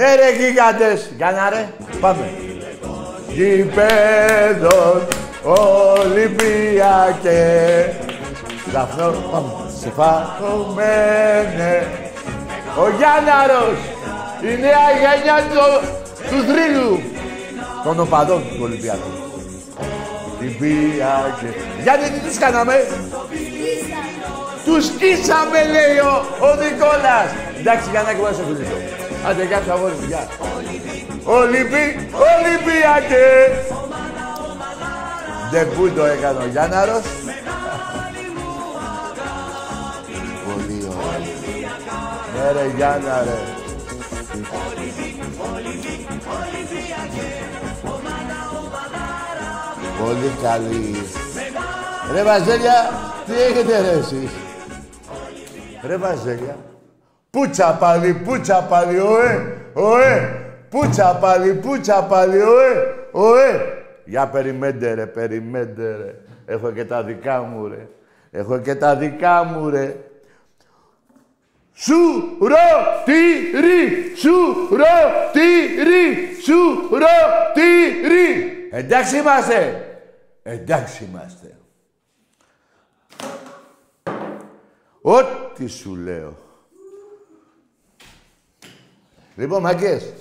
Ναι ρε γίγαντες. Για να ρε. Πάμε. Γηπέδων Ολυμπιακέ. Δαφνό. Πάμε. Σε φαγωμένε. Ο Γιάνναρος. Η νέα γενιά του, του θρύλου. Των οπαδών του Ολυμπιακού. Ολυμπιακέ. Γιατί τι τους κάναμε; Τους σκίσαμε λέει ο, ο Νικόλας. Εντάξει, για να σε φιλήσω. Άντε, γεια σου, αγόρι μου, γεια. Ολυμπι, Ολυμπιακέ. Ντεμπού το έκανε ο Γιάνναρος. Πολύ ωραία. Ναι ρε Γιάννα ρε. Πολύ καλή. Ρε Βαζέλια, τι έχετε ρε εσείς; Ρε Βαζέλια. Πούτσα πάλι, πούτσα πάλι, ωε, ωε. Πούτσα πάλι, πούτσα πάλι, ωε, ωε. Για περιμέντε ρε, περιμέντε ρε. Έχω και τα δικά μου ρε. Έχω και τα δικά μου ρε. Σου ρο τι ρι, σου ρο τι ρι, σου ρο τι ρι. Εντάξει είμαστε. Εντάξει είμαστε. Ό,τι σου λέω. Λοιπόν, μαγκές.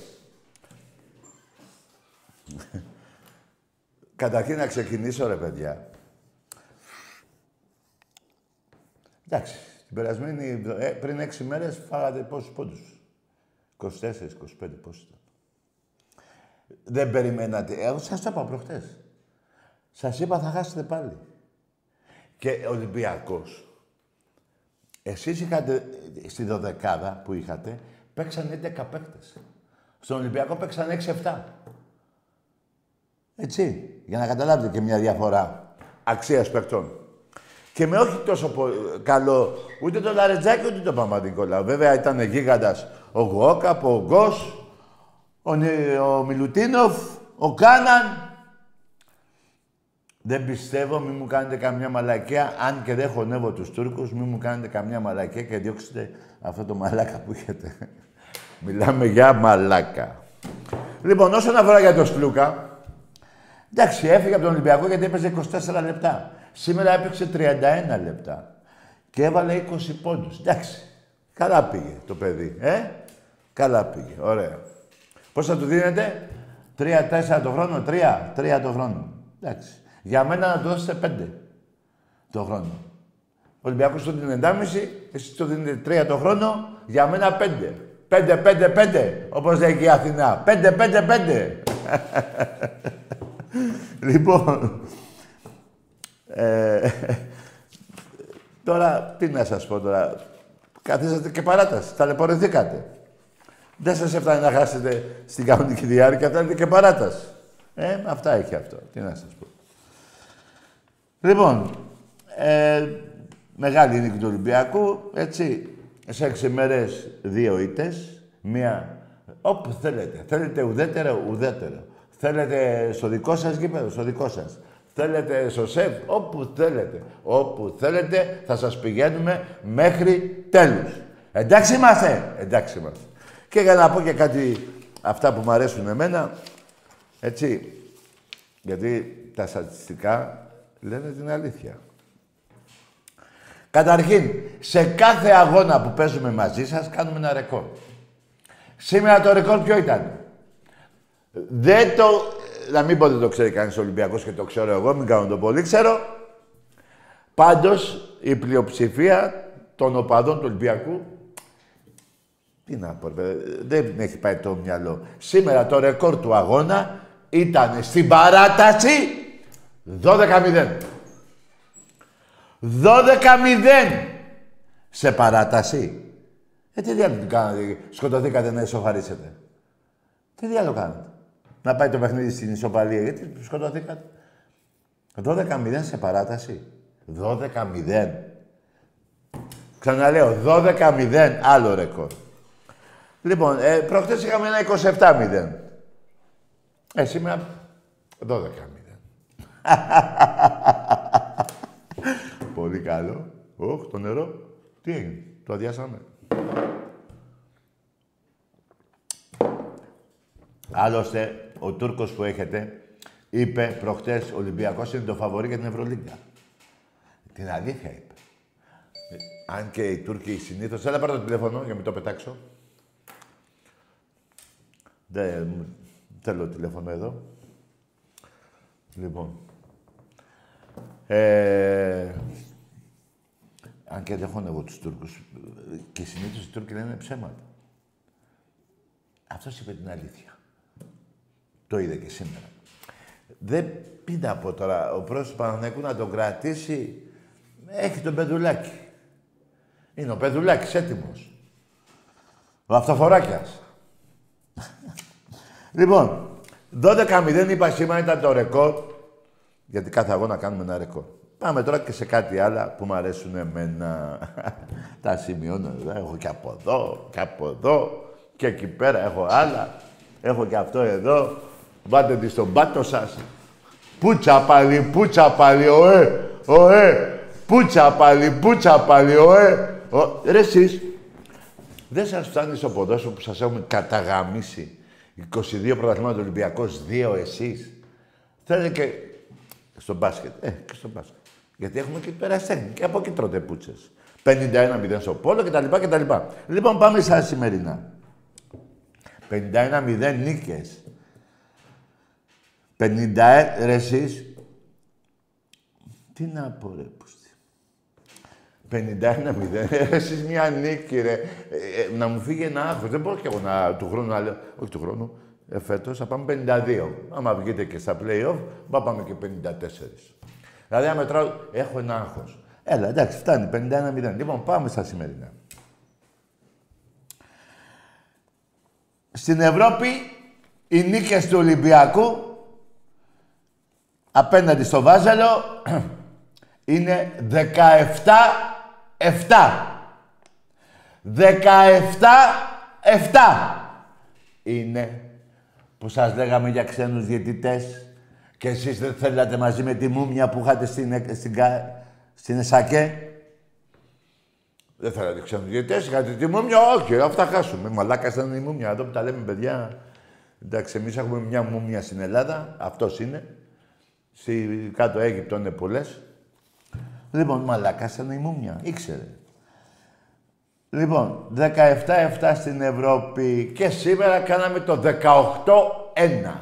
Καταρχήν να ξεκινήσω, ρε παιδιά. Εντάξει, την περασμένη, ε, πριν έξι μέρες φάγατε πόσους πόντους; 24, 25, πόσους ήταν; Δεν περιμένατε. Εγώ σας το είπα προχτές. Σας είπα θα χάσετε πάλι. Και Ολυμπιακός. Εσείς είχατε, στη δωδεκάδα που είχατε, παίξαν 11 παίκτες. Στον Ολυμπιακό παίξαν 6-7. Έτσι, για να καταλάβετε και μια διαφορά αξίας παικτών. Και με όχι τόσο καλό ούτε το Λαρετζάκη ούτε το Παπα-Νικολάου. Βέβαια ήταν γίγαντας ο Γουόκαπ, ο Γκος, ο, ο Μιλουτίνοφ, ο Κάναν. Δεν πιστεύω, μη μου κάνετε καμιά μαλακία, αν και δεν χωνεύω τους Τούρκους, μη μου κάνετε καμιά μαλακία και διώξετε αυτό το μαλάκα που έχετε. Μιλάμε για μαλάκα. Λοιπόν, όσον αφορά για τον Σλούκα, Εντάξει, έφυγε από τον Ολυμπιακό γιατί έπαιζε 24 λεπτά. Σήμερα έπαιξε 31 λεπτά. Και έβαλε 20 πόντους. Εντάξει. Καλά πήγε το παιδί. Ε; Καλά πήγε. Ωραία. Πώς θα του δίνετε; 3-4 το χρόνο. 3. 3 το χρόνο. Εντάξει. Για μένα να του δώσετε 5 το χρόνο. Ο Ολυμπιακός το δίνει 1,5, εσείς το δίνετε 3 το χρόνο, για μένα 5. 5, 5, 5, όπως λέει και η Αθηνά. 5, 5, 5. λοιπόν, ε, τώρα, τι να σας πω τώρα. Καθίσατε και παράταση, ταλαιπωρηθήκατε. Δεν σας έφτανε να χάσετε στην κανονική διάρκεια, θέλετε και παράταση. Ε, αυτά έχει αυτό. Τι να σας πω. Λοιπόν, ε, μεγάλη νίκη του Ολυμπιακού, έτσι. Σε έξι μέρες δύο ήττες, μία όπου θέλετε. Θέλετε ουδέτερο, ουδέτερο. Θέλετε στο δικό σας γήπεδο, στο δικό σας. Θέλετε στο σεφ, όπου θέλετε. Όπου θέλετε θα σας πηγαίνουμε μέχρι τέλους. Εντάξει είμαστε, εντάξει είμαστε. Και για να πω και κάτι, αυτά που μου αρέσουν εμένα, έτσι, γιατί τα στατιστικά λένε την αλήθεια. Καταρχήν, σε κάθε αγώνα που παίζουμε μαζί σας, κάνουμε ένα ρεκόρ. Σήμερα το ρεκόρ ποιο ήταν; Δεν το... Να μην πω δεν το ξέρει κανείς ο Ολυμπιακός και το ξέρω εγώ, μην κάνω το πολύ ξέρω. Πάντως, η πλειοψηφία των οπαδών του Ολυμπιακού τι να πω, δεν έχει πάει το μυαλό. Σήμερα το ρεκόρ του αγώνα ήταν στην παράταση 12-0. 12-0 σε παράταση. Ε, τι διάλογο κάνατε, σκοτωθήκατε να ισοφαρίσετε. Τι διάλογο κάνατε; Να πάει το παιχνίδι στην ισοπαλία, γιατί σκοτωθήκατε; 12-0 σε παράταση. 12-0. Ξαναλέω, 12-0 άλλο ρεκόρ. Λοιπόν, ε, προχτές είχαμε ένα 27-0. Ε, σήμερα 12-0. Πολύ καλό. Ωχ, το νερό. Τι έγινε, το αδειάσαμε. Άλλωστε, ο Τούρκος που έχετε είπε προχτές ο Ολυμπιακός είναι το φαβορή για την Ευρωλίγκα. Την αλήθεια είπε. Αν και οι Τούρκοι συνήθως... Έλα πάρω το τηλέφωνο για να μην το πετάξω. Δεν θέλω τηλέφωνο εδώ. Λοιπόν. Ε, αν και δεν έχω εγώ τους Τούρκους. Και συνήθως οι Τούρκοι λένε ψέματα. Αυτός είπε την αλήθεια. Το είδε και σήμερα. Δεν πει να πω τώρα, ο πρόσωπος του Παναθηναϊκού να τον κρατήσει, έχει τον Πεδουλάκη. Είναι ο Πεδουλάκης έτοιμος. Ο Αυτοφοράκιας. λοιπόν, 12-0 είπα σήμερα ήταν το ρεκόρ, γιατί κάθε αγώνα κάνουμε ένα ρεκόρ. Πάμε τώρα και σε κάτι άλλο που μου αρέσουν εμένα. Τα σημειώνω εδώ. Έχω και από εδώ, και από εδώ, και εκεί πέρα έχω άλλα. Έχω και αυτό εδώ. Βάλτε τη στον πάτο σας. Πούτσα πάλι, πούτσα πάλι, ωε, ωε. Πούτσα πάλι, πούτσα πάλι, ωε. Ρε εσείς, δεν σας φτάνει στο ποδόσφαιρο που σας έχουμε καταγαμίσει 22 πρωταθλήματα του Ολυμπιακός, δύο εσείς. Θέλετε και στο μπάσκετ. Ε, και στο μπάσκετ. Γιατί έχουμε και περαστέχνη. Και από εκεί τρώτε πούτσες. 51-0 στο πόλο κτλ. κτλ. Λοιπόν, πάμε στα σημερινά. 51-0 νίκες. 50 ρε εσείς. Τι να πω ρε πούστη. 51-0. Εσείς μια νίκη ρε. Ε, ε, να μου φύγει ένα άγχος. Δεν μπορώ και εγώ να, του χρόνου να λέω. Όχι του χρόνου. Ε, φέτος θα πάμε 52. Άμα βγείτε και στα play-off, θα πάμε και 54. Δηλαδή, αν μετράω, έχω ένα άγχος. Έλα, εντάξει, φτάνει. 51-0. Λοιπόν, πάμε στα σημερινά. Στην Ευρώπη, οι νίκες του Ολυμπιακού απέναντι στο Βάζελο είναι 17-7. 17-7 είναι που σας λέγαμε για ξένους διαιτητές και εσείς δεν θέλατε μαζί με τη μούμια που είχατε στην, στην, στην ΕΣΑΚΕ. Δεν θέλατε ξανά διαιτητές, είχατε τη μούμια; Όχι, αυτά χάσουμε. Μαλάκας ήταν η μούμια. Εδώ που τα λέμε, παιδιά. Εντάξει, εμείς έχουμε μια μούμια στην Ελλάδα. Αυτός είναι. Στη κάτω Αίγυπτο είναι πολλές. Λοιπόν, μαλάκας ήταν η μούμια. Ήξερε. Λοιπόν, 17-7 στην Ευρώπη και σήμερα κάναμε το 18-1.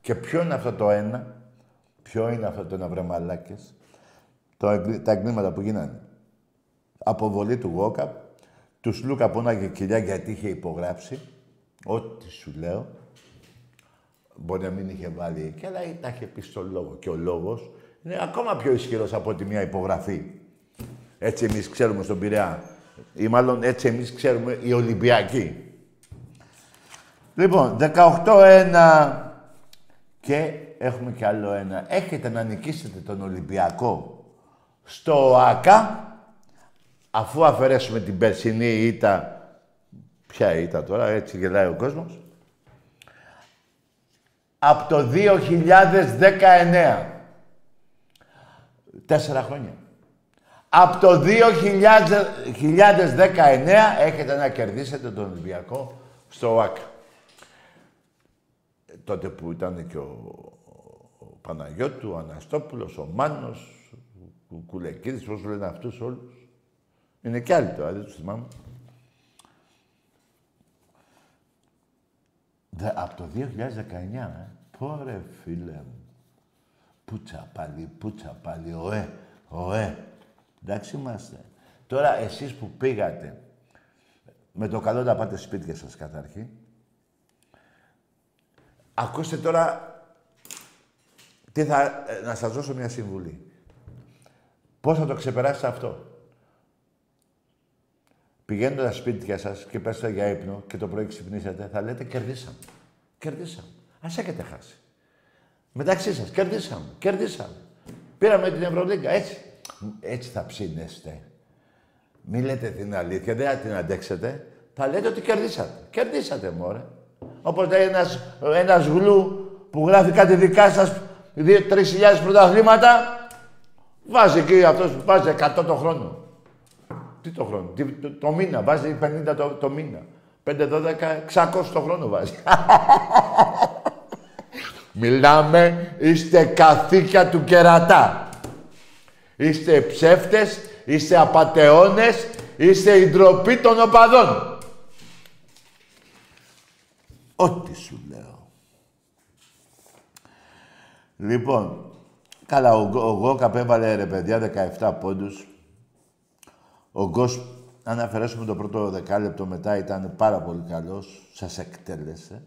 Και ποιο είναι αυτό το 1. Ποιο είναι αυτό το 1, βρε μαλάκες; Το, τα εγκλήματα που γίνανε. Αποβολή του Γόκαπ, τους Σλούκα που και κοιλιά γιατί είχε υπογράψει. Ό,τι σου λέω. Μπορεί να μην είχε βάλει εκεί, αλλά τα είχε πει στο λόγο. Και ο λόγος είναι ακόμα πιο ισχυρός από τη μία υπογραφή. Έτσι εμείς ξέρουμε στον Πειραιά. Ή μάλλον έτσι εμείς ξέρουμε οι Ολυμπιακοί. Λοιπόν, 18-1 και έχουμε κι άλλο ένα. Έχετε να νικήσετε τον Ολυμπιακό στο ΆΚΑ, αφού αφαιρέσουμε την περσινή ήττα. Ποια ήττα τώρα, έτσι γελάει ο κόσμος. Από το 2019. Τέσσερα χρόνια. Από το 2019 έχετε να κερδίσετε τον Ολυμπιακό στο ΟΑΚΑ. Τότε που ήταν και ο, ο Παναγιώτου, ο Αναστόπουλος, ο Μάνος, ο Κουλεκίδης, πώς λένε αυτούς όλους. Είναι κι άλλοι τώρα, δεν τους θυμάμαι. από το 2019, ε. Πόρε φίλε μου. Πούτσα πάλι, πούτσα πάλι, ωε, ωε. Εντάξει είμαστε. Τώρα εσείς που πήγατε, με το καλό να πάτε σπίτια σας καταρχήν, ακούστε τώρα τι θα, ε, να σας δώσω μια συμβουλή. Πώς θα το ξεπεράσετε αυτό; Πηγαίνετε στα σπίτια σας και πέσετε για ύπνο και το πρωί ξυπνήσετε, θα λέτε κερδίσαμε. Κερδίσαμε. Ας έχετε χάσει. Μεταξύ σας, κερδίσαμε. Κερδίσαμε. Πήραμε την Ευρωλίγκα, έτσι. Έτσι θα ψήνεστε. Μην λέτε την αλήθεια, δεν θα την αντέξετε. Θα λέτε ότι κερδίσατε. Κερδίσατε, μωρέ. Όπως λέει ένας, ένας γλου που γράφει κάτι δικά σας, τρεις χιλιάδες πρωταθλήματα, βάζει εκεί αυτός που βάζει 100 το χρόνο. Τι το χρόνο, τι, το, το, μήνα, βάζει 50 το, το μήνα. 5, 12, 600 το χρόνο βάζει. Μιλάμε, είστε καθήκια του κερατά. Είστε ψεύτες, είστε απατεώνες, είστε η ντροπή των οπαδών. Ό,τι σου λέω. Λοιπόν, καλά, ο, ο Γκόκαπ έβαλε ρε παιδιά 17 πόντους. Ο Γκος, αν αφαιρέσουμε το πρώτο δεκάλεπτο μετά, ήταν πάρα πολύ καλός. Σας εκτέλεσε.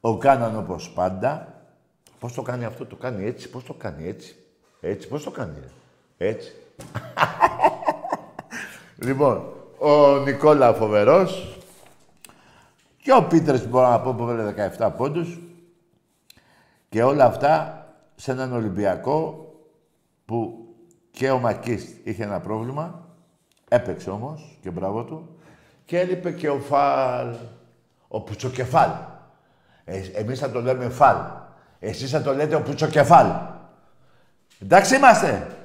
Ο Κάναν όπως πάντα. Πώς το κάνει αυτό, το κάνει έτσι, πώς το κάνει έτσι. Έτσι, πώς το κάνει. Έτσι. λοιπόν, ο Νικόλα φοβερός. Και ο Πίτερς μπορώ να πω που έβαλε 17 πόντους. Και όλα αυτά σε έναν Ολυμπιακό που και ο Μακίστ είχε ένα πρόβλημα. Έπαιξε όμως και μπράβο του. Και έλειπε και ο Φαλ, ο Πουτσοκεφάλ. Ε, εμείς θα το λέμε Φαλ. Εσείς θα το λέτε ο Πουτσοκεφάλ. Εντάξει είμαστε.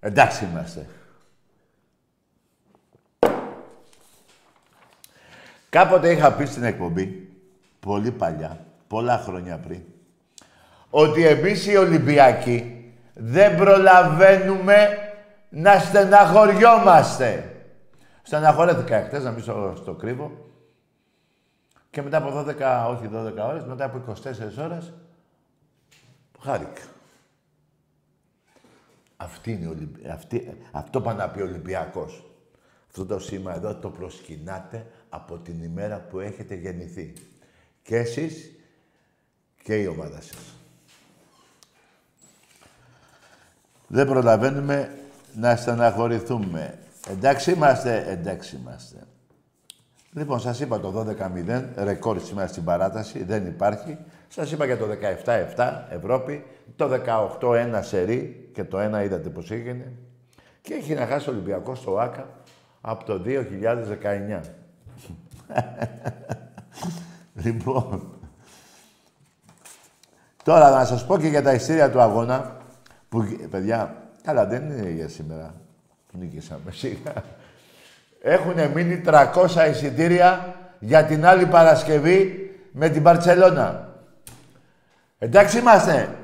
Εντάξει είμαστε. Κάποτε είχα πει στην εκπομπή, πολύ παλιά, πολλά χρόνια πριν, ότι εμείς οι Ολυμπιακοί δεν προλαβαίνουμε να στεναχωριόμαστε. Στεναχωρέθηκα χτες, να μην στο, στο κρύβω. Και μετά από 12, όχι 12 ώρες, μετά από 24 ώρες, χάρηκα. Αυτή είναι Ολυμπ... Αυτή... Αυτό πάνε να πει Ολυμπιακός. Αυτό το σήμα εδώ το προσκυνάτε από την ημέρα που έχετε γεννηθεί. Και εσείς και η ομάδα σας. Δεν προλαβαίνουμε να στεναχωρηθούμε. Εντάξει είμαστε, εντάξει είμαστε. Λοιπόν, σας είπα το 12-0, ρεκόρ σήμερα στην παράταση, δεν υπάρχει. Σας είπα για το 17-7 Ευρώπη, το 18-1 σερί και το 1 είδατε πώς έγινε. Και έχει να χάσει ο Ολυμπιακός στο ΆΚΑ από το 2019. λοιπόν, τώρα να σας πω και για τα ειστήρια του αγώνα, που, παιδιά, καλά δεν είναι για σήμερα που νίκησαμε σίγα. Έχουν μείνει 300 εισιτήρια για την άλλη Παρασκευή με την Παρτσελώνα. Εντάξει είμαστε.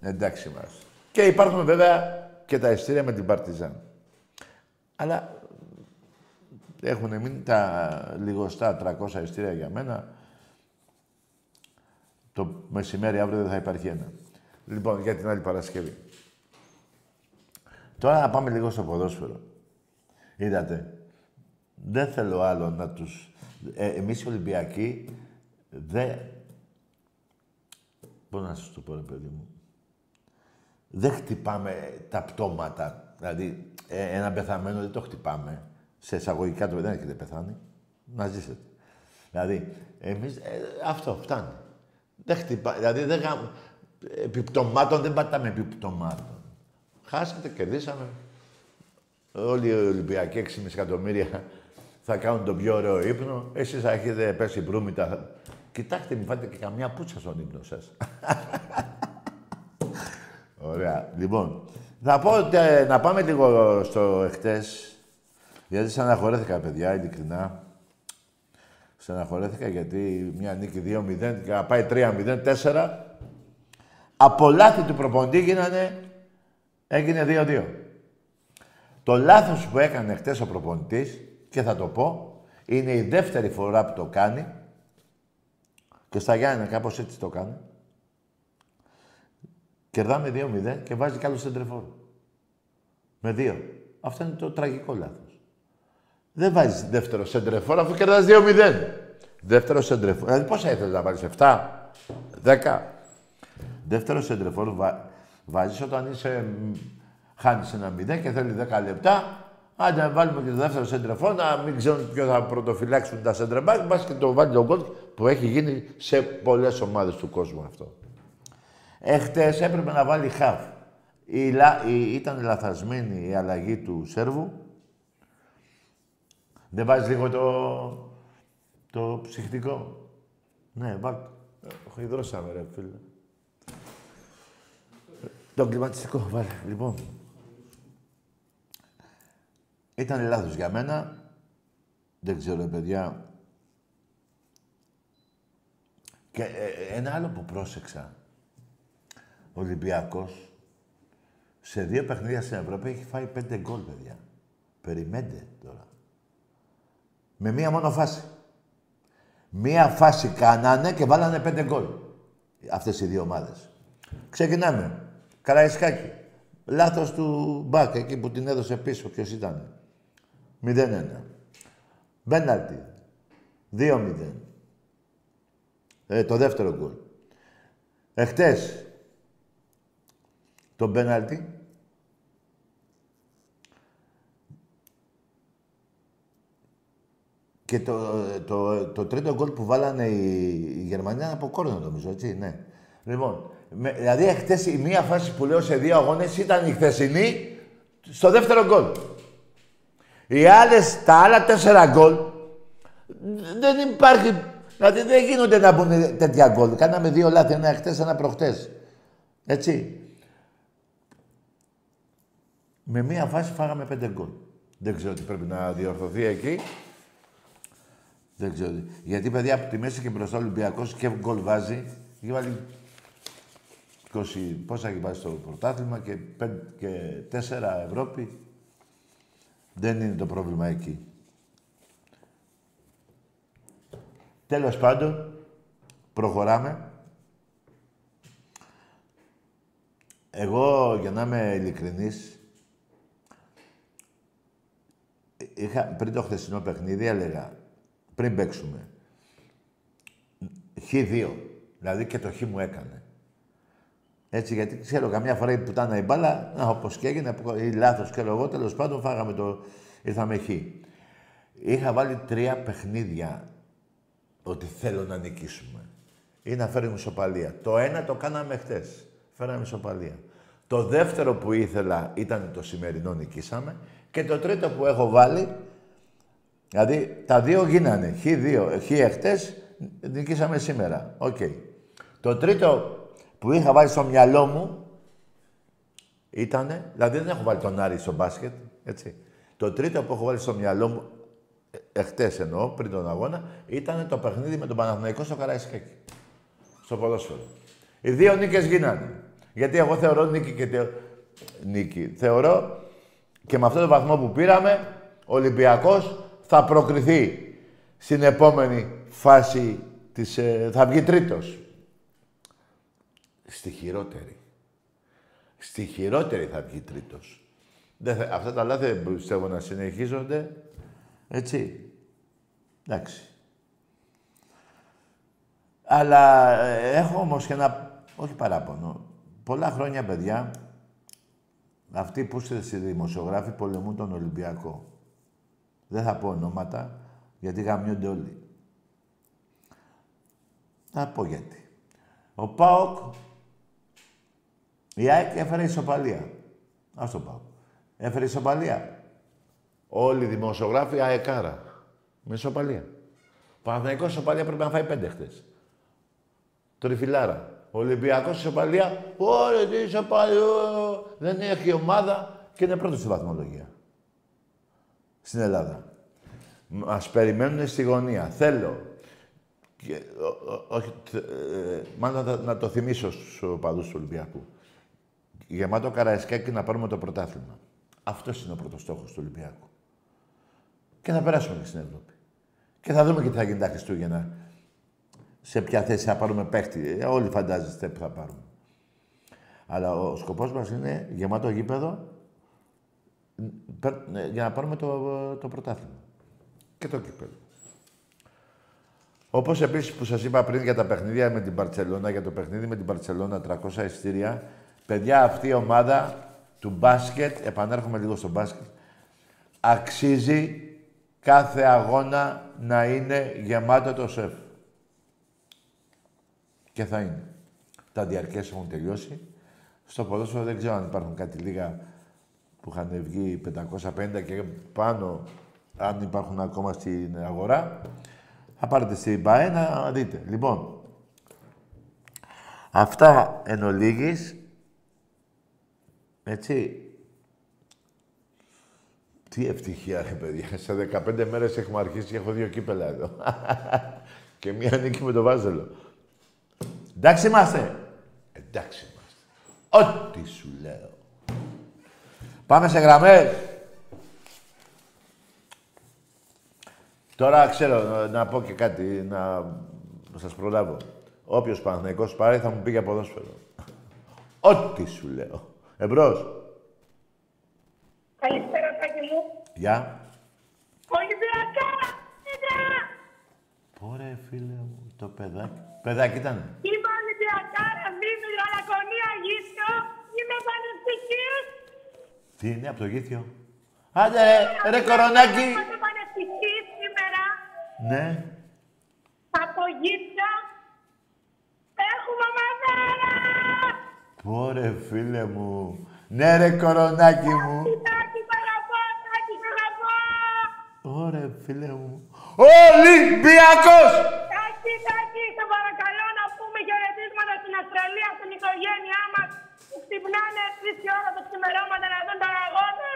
Εντάξει μας. Και υπάρχουν βέβαια και τα ειστήρια με την Παρτιζάν. Αλλά έχουν μείνει τα λιγοστά 300 ειστήρια για μένα. Το μεσημέρι αύριο δεν θα υπάρχει ένα. Λοιπόν, για την άλλη Παρασκευή. Τώρα να πάμε λίγο στο ποδόσφαιρο. Είδατε. Δεν θέλω άλλο να τους... Ε, εμείς οι Ολυμπιακοί δεν... Πώς να σας το πω, ρε παιδί μου. Δεν χτυπάμε τα πτώματα. Δηλαδή, ε, ένα πεθαμένο δεν το χτυπάμε. Σε εισαγωγικά του δεν έχετε πεθάνει. Να ζήσετε. Δηλαδή, εμείς... Ε, αυτό, φτάνει. Δεν χτυπά... Δηλαδή, δεν επιπτωμάτων δεν πατάμε επιπτωμάτων. Χάσατε, κερδίσαμε. Όλοι οι Ολυμπιακοί 6,5 εκατομμύρια θα κάνουν τον πιο ωραίο ύπνο. Εσείς θα έχετε πέσει μπρούμητα. Κοιτάξτε, μην φάτε και καμιά πούτσα στον ύπνο σας. Ωραία. Λοιπόν, θα πω ε, να πάμε λίγο στο εχθές. Γιατί στεναχωρέθηκα, παιδιά, ειλικρινά. Στεναχωρέθηκα γιατί μια νίκη 2-0 και να πάει 3-0, 4. Από λάθη του προποντή γίνανε, έγινε 2-2. Το λάθος που έκανε χτες ο προπονητής, και θα το πω, είναι η δεύτερη φορά που το κάνει και στα Γιάννη κάπως έτσι το κάνει. Κερδάμε 2-0 και βάζει κι άλλο σεντρεφόρ. Με δύο. Αυτό είναι το τραγικό λάθος. Δεν βάζεις δεύτερο σεντρεφόρ αφού κερδάς 2-0. Δεύτερο σεντρεφόρ. Δηλαδή πόσα ήθελες να βάλεις, 7, 10. Δεύτερο σεντρεφόρ βα... βάζεις όταν είσαι... Χάνεις ένα 0 και θέλει 10 λεπτά. Άντε να βάλουμε και το δεύτερο σεντρεφόρ, να μην ξέρουν ποιο θα πρωτοφυλάξουν τα σεντρεμπάκ, μπας και το βάλει ο γκολ που έχει γίνει σε πολλές ομάδες του κόσμου αυτό. Εχθές έπρεπε να βάλει χαφ. Η, η, ήταν λαθασμένη η αλλαγή του Σέρβου. Δεν βάζεις λίγο το, το ψυχτικό. Ναι, βάλτε. Χειδρώσαμε ρε φίλε. Το κλιματιστικό, βάλε. Λοιπόν. Ήταν λάθος για μένα. Δεν ξέρω, παιδιά. Και ε, ε, ένα άλλο που πρόσεξα. Ο Ολυμπιακός σε δύο παιχνίδια στην Ευρώπη έχει φάει πέντε γκολ, παιδιά. Περιμένετε τώρα. Με μία μόνο φάση. Μία φάση κάνανε και βάλανε πέντε γκολ. Αυτές οι δύο ομάδες. Ξεκινάμε. Καραϊσκάκη. Λάθος του Μπάκ, εκεί που την έδωσε πίσω. Ποιος ήταν. 0-1. Μπέναλτι. 2-0. Ε, το δεύτερο γκολ. Εχθές, το μπέναλτι. Και το, το, το, τρίτο γκολ που βάλανε οι, οι Γερμανοί από κόρνο, νομίζω, έτσι, ναι. Λοιπόν, με, δηλαδή εχθές η μία φάση που λέω σε δύο αγώνες ήταν η χθεσινή στο δεύτερο γκολ. Οι άλλες, τα άλλα τέσσερα γκολ δεν υπάρχει. Δηλαδή δεν γίνονται να μπουν τέτοια γκολ. Κάναμε δύο λάθη, ένα χτες, ένα προχτές. Έτσι. Με μία φάση φάγαμε πέντε γκολ. Δεν ξέρω τι πρέπει να διορθωθεί εκεί. Δεν ξέρω. Γιατί παιδιά από τη μέση και μπροστά ο Ολυμπιακός και γκολ βάζει. Έχει βάλει 20, πόσα έχει βάλει στο πρωτάθλημα και, 5, και 4 Ευρώπη. Δεν είναι το πρόβλημα εκεί. Τέλος πάντων, προχωράμε. Εγώ, για να είμαι ειλικρινής, είχα, πριν το χθεσινό παιχνίδι, έλεγα, πριν παίξουμε, χ2, δηλαδή και το χ μου έκανε. Έτσι, γιατί ξέρω, καμιά φορά που ήταν η μπάλα, όπως και έγινε, ή λάθος και εγώ, τέλος πάντων φάγαμε το. ήρθαμε χ. Είχα βάλει τρία παιχνίδια ότι θέλω να νικήσουμε. Ή να φέρουμε ισοπαλία. Το ένα το κάναμε χτες. Φέραμε ισοπαλία. Το δεύτερο που ήθελα ήταν το σημερινό νικήσαμε. Και το τρίτο που έχω βάλει, δηλαδή τα δύο γίνανε. Χ2, χ εχθές, νικήσαμε σήμερα. Οκ. Το τρίτο που είχα βάλει στο μυαλό μου ήτανε, δηλαδή δεν έχω βάλει τον Άρη στο μπάσκετ, έτσι. Το τρίτο που έχω βάλει στο μυαλό μου, ε, εχθές εννοώ, πριν τον αγώνα, ήταν το παιχνίδι με τον Παναθηναϊκό στο Καραϊσκάκι. Στο ποδόσφαιρο. Οι δύο νίκες γίνανε. Γιατί εγώ θεωρώ νίκη και τε... νίκη. Θεωρώ και με αυτόν τον βαθμό που πήραμε, ο Ολυμπιακός θα προκριθεί στην επόμενη φάση της... Ε, θα βγει τρίτος. Στη χειρότερη. Στη χειρότερη θα βγει τρίτος. Δεν αυτά τα λάθη δεν πιστεύω να συνεχίζονται. Έτσι. Εντάξει. Αλλά ε, έχω όμως και ένα, όχι παράπονο, πολλά χρόνια παιδιά, αυτοί που είστε στη δημοσιογράφοι πολεμούν τον Ολυμπιακό. Δεν θα πω ονόματα, γιατί γαμιούνται όλοι. Θα πω γιατί. Ο ΠΑΟΚ, η ΑΕΚ έφερε ισοπαλία. Ας το πάω. Έφερε ισοπαλία. Όλοι οι δημοσιογράφοι αεκάρα. Με ισοπαλία. Παναθηναϊκός ισοπαλία πρέπει να φάει πέντε χτες. Τριφυλάρα. Ο Ολυμπιακός ισοπαλία. Ωραία, τι ισοπαλία. Δεν έχει ομάδα και είναι πρώτος στη βαθμολογία. Στην Ελλάδα. Μας περιμένουν στη γωνία. Θέλω. Και, όχι, ε, μάλλον να, το θυμίσω στους οπαδούς του Ολυμπιακού. Γεμάτο Καραϊσκάκι να πάρουμε το πρωτάθλημα. Αυτός είναι ο πρώτος στόχος του Ολυμπιακού. Και θα περάσουμε και στην Ευρώπη. Και θα δούμε και τι θα γίνει τα Χριστούγεννα. Σε ποια θέση θα πάρουμε παίχτη. Ε, όλοι φαντάζεστε που θα πάρουμε. Αλλά ο σκοπός μας είναι γεμάτο γήπεδο ε, για να πάρουμε το, το πρωτάθλημα. Και το κύπελο. Όπως επίσης που σας είπα πριν για τα παιχνίδια με την Παρσελώνα, για το παιχνίδι με την Παρσελώνα 300 ειστήρια, παιδιά αυτή η ομάδα του μπάσκετ, επανέρχομαι λίγο στο μπάσκετ, αξίζει κάθε αγώνα να είναι γεμάτο το σεφ. Και θα είναι. Τα διαρκές έχουν τελειώσει. Στο ποδόσφαιρο δεν ξέρω αν υπάρχουν κάτι λίγα που είχαν βγει 550 και πάνω, αν υπάρχουν ακόμα στην αγορά. Θα πάρετε στην ΠΑΕ να δείτε. Λοιπόν, αυτά εν ολίγης, έτσι. Τι ευτυχία, ρε παιδιά. Σε 15 μέρες έχουμε αρχίσει και έχω δύο κύπελα εδώ. και μία νίκη με το Βάζελο. Εντάξει είμαστε. Εντάξει είμαστε. Ό,τι σου λέω. Πάμε σε γραμμές. Τώρα ξέρω να, πω και κάτι, να, να σας προλάβω. Όποιος Παναθηναϊκός πάρει θα μου πει για ποδόσφαιρο. Ό,τι σου λέω. Εμπρός. Καλησπέρα, Τάκη μου. Γεια. Ολυμπιακά! Πόρε, φίλε μου, το παιδάκι. Παιδάκι ήταν. Είμαι Ολυμπιακά, δίνω η Αλακονία γύθιο. Είμαι πανευτυχής. Τι είναι, από το γήθιο. Άντε, ρε, ρε κορονάκι. Είμαι πανευτυχής σήμερα. Ναι. Από γύθιο. Έχουμε μαδάρα. Πόρε, φίλε μου. Ναι, ρε, κορονάκι μου. Τάκη, σ' αγαπώ, Τάκη, σ' αγαπώ. Ωρε, φίλε μου. Ολυμπιακός! Τάκη, Τάκη, σε παρακαλώ να πούμε χαιρετίσματα στην Αυστραλία, στην οικογένειά μας που ξυπνάνε τρεις η ώρα τα ξημερώματα να δουν τα αγώνα.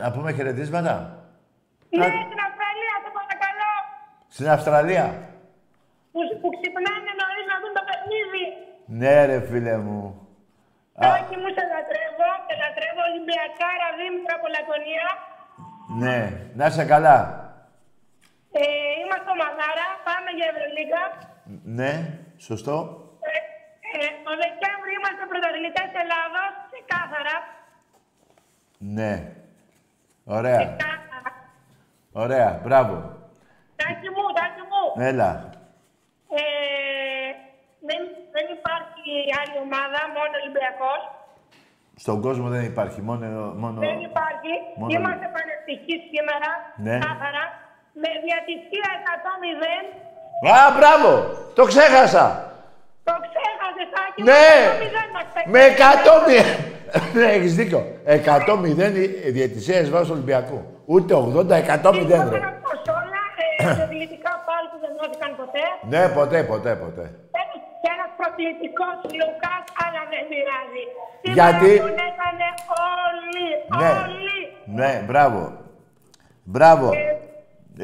Να πούμε χαιρετίσματα; Ναι, στην Αυστραλία, σε παρακαλώ. Στην Αυστραλία. Που, που ξυπνάνε νωρίς να δουν το παιχνίδι. Ναι, ρε, φίλε μου. Τάκη μου, σε λατρεύω, σε λατρεύω Ολυμπιακάρα Δήμητρα από Λακωνία. Ναι, να είσαι καλά. Ε, είμαστε ομαδάρα, πάμε για Ευρωλίγκα. Ναι, σωστό. Ε, ε, το Δεκέμβρη είμαστε πρωταθλητές Ελλάδος, ξεκάθαρα. Ναι. Ωραία. Ξεκάθαρα. Ωραία. Μπράβο. Τάκη μου, τάκη μου. Έλα. Ε, δεν, δεν υπάρχει άλλη ομάδα, μόνο Ολυμπιακός. Στον κόσμο δεν υπάρχει. Μόνο... μόνο... Δεν υπάρχει. μόνο- Είμαστε πανευτυχείς σήμερα, Ναι. ξεκάθαρα. Με διατησία 100-0. Α, μπράβο! Το ξέχασα! Το ξέχασες, Τάκη μου, Ναι! 100-0 μας παίρνει. Με 100 Ναι, έχεις δίκιο. 100-0 η διαιτησία εις βάρος Ολυμπιακού. Ούτε 80, 100-0 ρε. Ήθελα να πω σ' όλα, ε, σε αθλητικά πάλι που δεν δόθηκαν ποτέ. Ναι, ποτέ, ποτέ, ποτέ. Ένας- Και ένας προκλητικός Λουκάς, αλλά δεν πειράζει. Γιατί; Σήμερα τον έκανε όλοι, Ναι. όλοι. Ναι, μπράβο. Μπράβο. Ε,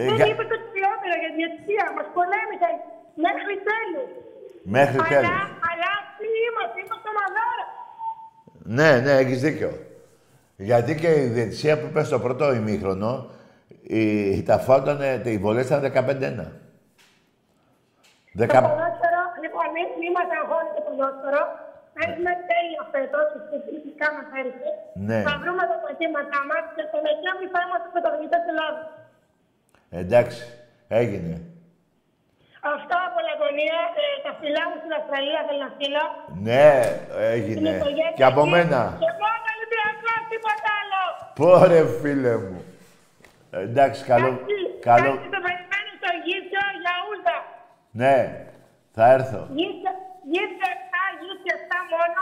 Ε, δεν για- είπε το χειρότερο για διαιτησία. Μας πολέμησε μέχρι τέλους. Μέχρι Αλλά, τέλος. αλλά αυτοί είμαστε, είμαστε ομαδάρα. Ναι, ναι, έχεις δίκιο. Γιατί και η διαιτησία που είπε στο πρώτο ημίχρονο, η, τα φάουλ ήταν, οι βολές ήταν 15-1. Το Δεκα... ποδόσφαιρο, λοιπόν, εμείς είμαστε αγώνες το ποδόσφαιρο. Έχουμε τέλειο φέτος, και κάνουμε πέρυσι. Ναι. Θα βρούμε τα πατήματά μας και στο Δεκέμβρη θα είμαστε πρωταθλητές Ελλάδας. Εντάξει, έγινε. Αυτό από Λαγωνία, ε, τα φιλά μου στην Αυστραλία θέλω να στείλω. Ναι, Στην έγινε. οικογένεια Και από εκεί. μένα. Και μόνο Ολυμπιακός, τίποτα άλλο. Πόρε, φίλε μου. Εντάξει, καλό. Κάτι, καλό. κάτι το περιμένω στο γύψο για ούλτα. Ναι, θα έρθω. Γύψο, γύψο 7, γύψο 7 μόνο.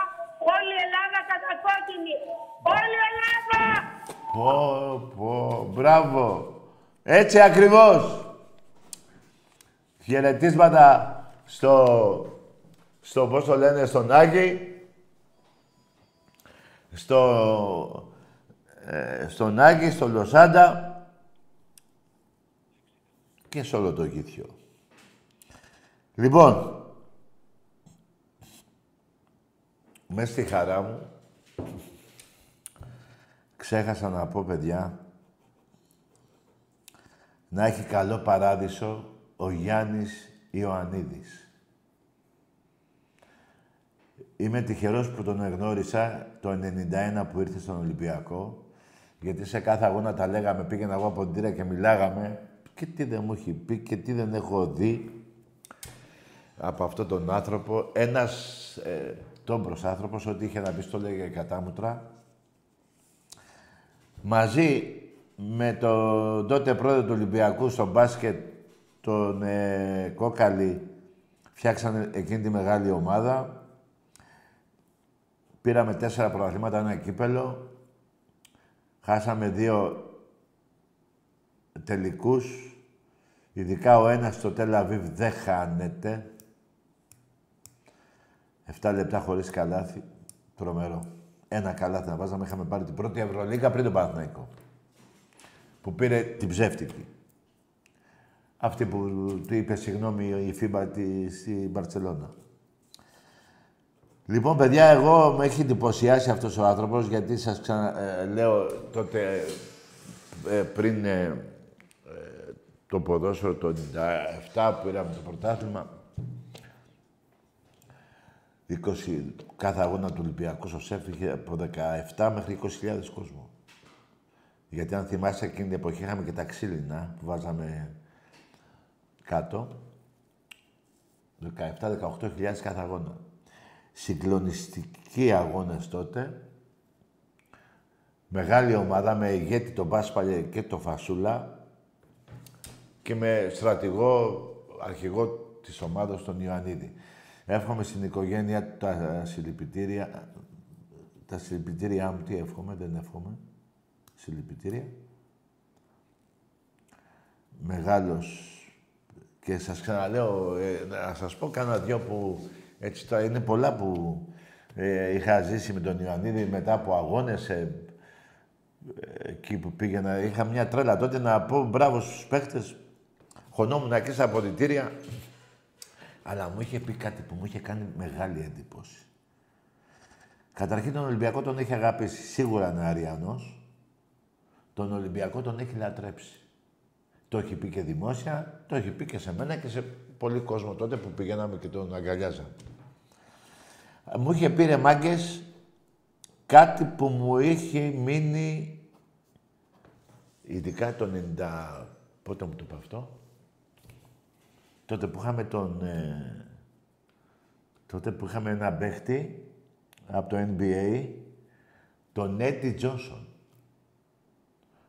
Όλη η Ελλάδα κατακόκκινη. Όλη η Ελλάδα. Πω, πω, μπράβο. Έτσι ακριβώς. Χαιρετίσματα στο, στο πώς το λένε, στον Άγη. Στο, ε, στον Άγη, στο Λοσάντα και σε όλο το γήθιο. Λοιπόν, μέσα στη χαρά μου, ξέχασα να πω, παιδιά, να έχει καλό παράδεισο ο Γιάννης Ιωαννίδης. Είμαι τυχερός που τον εγνώρισα το 91 που ήρθε στον Ολυμπιακό, γιατί σε κάθε αγώνα τα λέγαμε, πήγαινα εγώ από την τύρα και μιλάγαμε και τι δεν μου έχει πει και τι δεν έχω δει από αυτόν τον άνθρωπο. Ένας ε, τόμπρος άνθρωπος, ό,τι είχε να πει στο λέγε κατάμουτρα. Μαζί με τον τότε πρόεδρο του Ολυμπιακού στο μπάσκετ, τον ε, Κόκαλη, φτιάξανε εκείνη τη μεγάλη ομάδα. Πήραμε τέσσερα πρωταθλήματα, ένα κύπελο. Χάσαμε δύο τελικούς. Ειδικά ο ένας στο Τελαβίβ δεν χάνεται. 7 λεπτά χωρίς καλάθι. Τρομερό. Ένα καλάθι να βάζαμε. Είχαμε πάρει την πρώτη Ευρωλίγα πριν τον Παναθηναϊκό. Που πήρε την ψεύτικη. Αυτή που του είπε συγγνώμη η FIBA της, στη Μπαρτσελώνα. Λοιπόν, παιδιά, εγώ με έχει εντυπωσιάσει αυτός ο άνθρωπος, γιατί σας ξαναλέω τότε ε, πριν ε, ε, το ποδόσφαιρο το 97 που πήραμε το πρωτάθλημα, 20, κάθε αγώνα του Ολυμπιακού στο ΣΕΦ είχε από 17 μέχρι 20.000 κόσμο. Γιατί αν θυμάσαι εκείνη την εποχή είχαμε και τα ξύλινα που βάζαμε κάτω. 17-18.000 κάθε αγώνα. Συγκλονιστικοί αγώνες τότε. Μεγάλη ομάδα με ηγέτη τον Πάσπαλε και το Φασούλα και με στρατηγό, αρχηγό της ομάδας τον Ιωαννίδη. Εύχομαι στην οικογένεια τα συλληπιτήρια. Τα συλληπιτήριά μου, τι εύχομαι, δεν εύχομαι. Συλληπιτήρια. Μεγάλος. Και σας ξαναλέω, ε, να σας πω κάνα δυο που... Έτσι, τώρα είναι πολλά που ε, είχα ζήσει με τον Ιωαννίδη μετά από αγώνες ε, ε, εκεί που πήγαινα. Είχα μια τρέλα τότε να πω μπράβο στους παίχτες. Χωνόμουν εκεί στα αποδητήρια. Αλλά μου είχε πει κάτι που μου είχε κάνει μεγάλη εντύπωση. Καταρχήν τον Ολυμπιακό τον έχει αγαπήσει. Σίγουρα είναι Αριανός. Τον Ολυμπιακό τον έχει λατρέψει. Το έχει πει και δημόσια, το έχει πει και σε μένα και σε πολύ κόσμο τότε που πηγαίναμε και τον αγκαλιάζαμε. Μου είχε πει ρε μάγκες, κάτι που μου είχε μείνει ειδικά το 90... Πότε μου το είπε αυτό; Τότε που είχαμε τον... Ε, τότε που είχαμε ένα παίχτη από το NBA, τον Έτι Τζόνσον.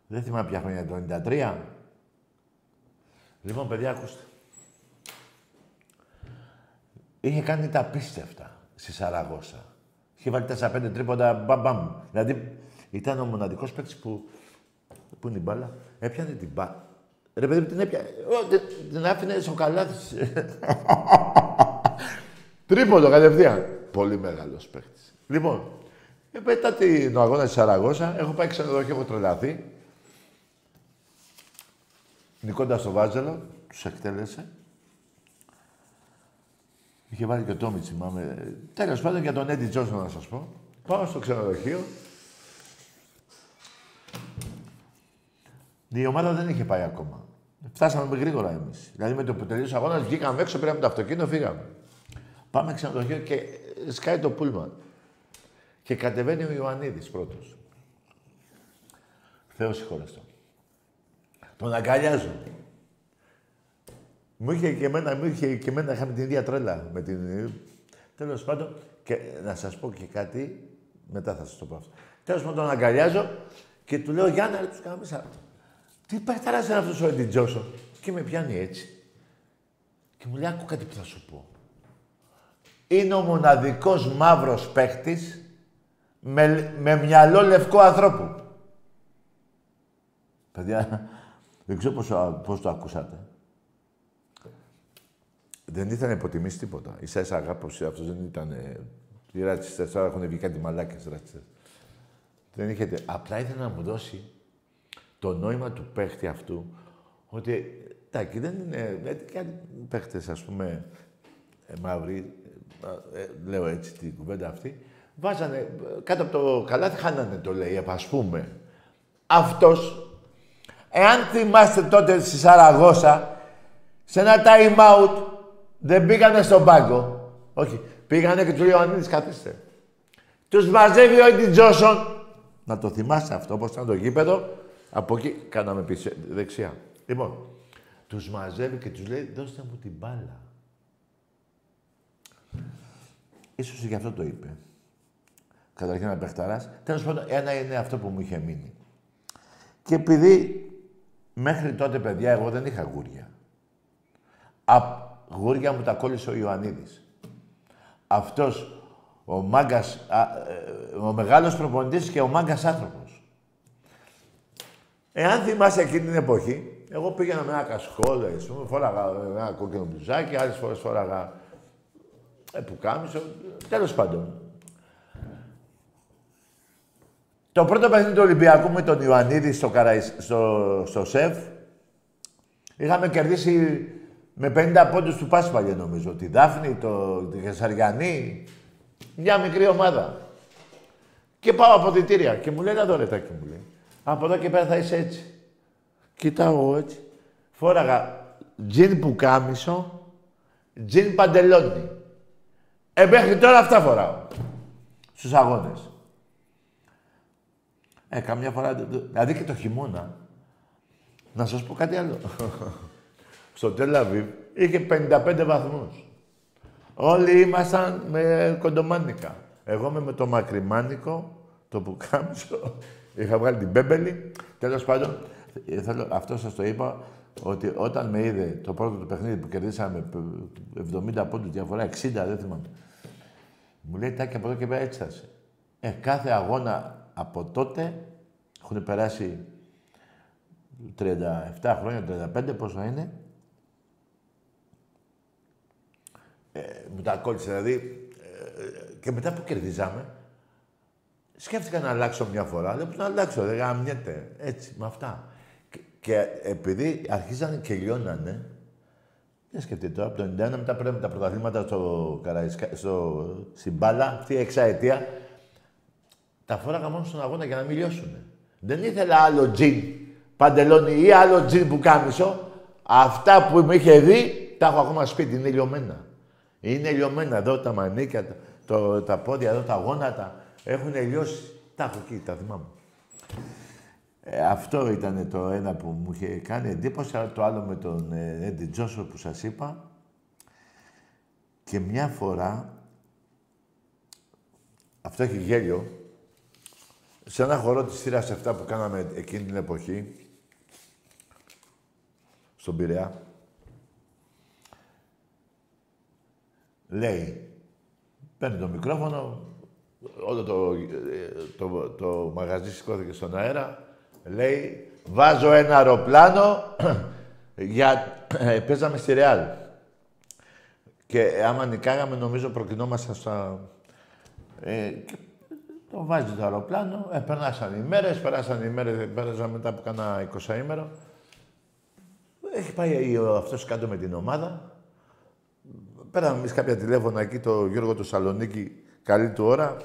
Δεν θυμάμαι ποια χρόνια, το 93. Λοιπόν, παιδιά, ακούστε. Είχε κάνει τα πίστευτα στη Σαραγώσα. Είχε βάλει 4-5 τρίποντα, μπαμ, μπαμ. Δηλαδή, ήταν ο μοναδικός παίκτης που... Πού είναι η μπάλα. Έπιανε την μπάλα. Ρε παιδί μου, την έπιανε. Ω, την, την άφηνε στο καλάθι. Τρίποντο κατευθείαν. Πολύ μεγάλος παίκτης. Λοιπόν, ε, μετά την αγώνα της Σαραγώσα, έχω πάει ξενοδοχείο, έχω τρελαθεί. Νικώντας το Βάζελο, τους εκτέλεσε. Είχε βάλει και ο Τόμιτς, θυμάμαι. Τέλος πάντων για τον Έντι Τζόνσον να σας πω. Πάω στο ξενοδοχείο. Η ομάδα δεν είχε πάει ακόμα. Φτάσαμε γρήγορα εμείς. Δηλαδή με το που τελείωσε ο αγώνας βγήκαμε έξω, πήραμε το αυτοκίνητο, φύγαμε. Πάμε ξενοδοχείο και σκάει το πούλμαν. Και κατεβαίνει ο Ιωαννίδης πρώτος. Θεός συγχωρεστό. Τον αγκαλιάζω. Μου είχε και εμένα, μου είχε και εμένα, είχαμε την ίδια τρέλα με την... Τέλος πάντων, και να σας πω και κάτι, μετά θα σας το πω αυτό. Τέλος πάντων, τον αγκαλιάζω και του λέω, Γιάννα, ρε, τους κάνουμε μέσα. Τι παιχταράς είναι αυτός ο Έντι Τζόσον. Και με πιάνει έτσι. Και μου λέει, άκου κάτι που θα σου πω. Είναι ο μοναδικός μαύρος παίχτης με, με μυαλό λευκό ανθρώπου. Παιδιά, δεν ξέρω πώς, πώς το ακούσατε. Δεν ήθελα να υποτιμήσει τίποτα. Ίσα ίσα αγάπη αυτός δεν ήταν. Οι ρατσιστέ τώρα έχουν βγει κάτι μαλάκες ρατσιστέ. Δεν είχε. Απλά ήθελα να μου δώσει το νόημα του παίχτη αυτού ότι εντάξει, δεν είναι. Γιατί κάτι παίχτες, ας πούμε, ε, μαύροι, ε, λέω έτσι την κουβέντα αυτή, βάζανε κάτω από το καλάθι, χάνανε το λέει, ας πούμε. Αυτός, εάν θυμάστε τότε στη Σαραγώσα, σε ένα time out, δεν πήγανε στον πάγκο. Όχι. Πήγανε και του λέει ο Ανίδης, καθίστε. Τους μαζεύει ο Έντι Τζόσον. Να το θυμάστε αυτό, όπως ήταν το γήπεδο. Από εκεί κάναμε πίσω, δεξιά. Λοιπόν, τους μαζεύει και τους λέει, δώστε μου την μπάλα. Ίσως γι' αυτό το είπε. Καταρχήν ένα παιχταράς. Τέλος πάντων, ένα είναι αυτό που μου είχε μείνει. Και επειδή μέχρι τότε, παιδιά, εγώ δεν είχα γούρια. Α, γούρια μου τα κόλλησε ο Ιωαννίδης. Αυτός ο μάγκας, ε, ο μεγάλος προπονητής και ο μάγκας άνθρωπος. Εάν θυμάσαι εκείνη την εποχή, εγώ πήγαινα με ένα κασκόλ, ας πούμε, φόραγα ένα κόκκινο μπουζάκι, άλλες φορές φόραγα ε, που κάμισο, τέλος πάντων. Το πρώτο παιχνίδι του Ολυμπιακού με τον Ιωαννίδη στο, στο, στο ΣΕΦ, είχαμε κερδίσει με 50 πόντους του Πάσπαλια νομίζω. Τη Δάφνη, το, τη Χεσαριανή, μια μικρή ομάδα. Και πάω από διτήρια και μου λέει, να δω ρετάκι μου λέει. Από εδώ και πέρα θα είσαι έτσι. Κοιτάω εγώ έτσι. Φόραγα τζιν που κάμισο, τζιν παντελόνι. Ε, μέχρι τώρα αυτά φοράω. Στους αγώνες. Ε, καμιά φορά... Δηλαδή και το χειμώνα. Να σας πω κάτι άλλο. Στο Τελαβίβ είχε 55 βαθμούς. Όλοι ήμασταν με κοντομάνικα. Εγώ με, με το μακριμάνικο, το πουκάμισο, είχα βγάλει την μπέμπελη. Τέλος πάντων, ε, θέλω, αυτό σας το είπα, ότι όταν με είδε το πρώτο του παιχνίδι που κερδίσαμε 70 πόντους διαφορά, 60 δεν θυμάμαι, μου λέει τάκι από εδώ και πέρα έτσι θα Ε, κάθε αγώνα από τότε έχουν περάσει 37 χρόνια, 35 πόσο είναι. Ε, μου τα κόλλησε δηλαδή. Ε, και μετά που κερδίζαμε, σκέφτηκα να αλλάξω μια φορά. Δεν να αλλάξω, δεν γαμιέται. Έτσι, με αυτά. Και, και επειδή αρχίζανε και λιώνανε, δεν σκεφτείτε τώρα, από το 91 μετά πρέπει τα πρωταθλήματα στο, Καραϊσκα, στο, στην μπάλα, αυτή η εξαετία, τα φόραγα μόνο στον αγώνα για να μην λιώσουν. Δεν ήθελα άλλο τζιν παντελόνι ή άλλο τζιν που κάμισο. Αυτά που με είχε δει, τα έχω ακόμα σπίτι, είναι λιωμένα. Είναι λιωμένα εδώ τα μανίκια, το, τα πόδια εδώ, τα γόνατα. Έχουν λιώσει. Τα έχω εκεί, τα θυμάμαι. Ε, αυτό ήταν το ένα που μου είχε κάνει εντύπωση, αλλά το άλλο με τον Έντι Τζόσο που σας είπα. Και μια φορά, αυτό έχει γέλιο, σε ένα χορό της θύρας 7 που κάναμε εκείνη την εποχή, στον Πειραιά, λέει, παίρνει το μικρόφωνο, όλο το, το, το μαγαζί σηκώθηκε στον αέρα, λέει, βάζω ένα αεροπλάνο για... Ε, παίζαμε στη Ρεάλ. Και άμα νικάγαμε, νομίζω προκρινόμασταν στα... Ε, το βάζει το αεροπλάνο, ε, περνάσαν οι μέρες, περάσαν οι μέρες, πέρασαν μετά από κάνα 20 ημέρο. Έχει πάει αυτός κάτω με την ομάδα, πέραμε εμείς κάποια τηλέφωνα εκεί, το Γιώργο του Σαλονίκη, καλή του ώρα.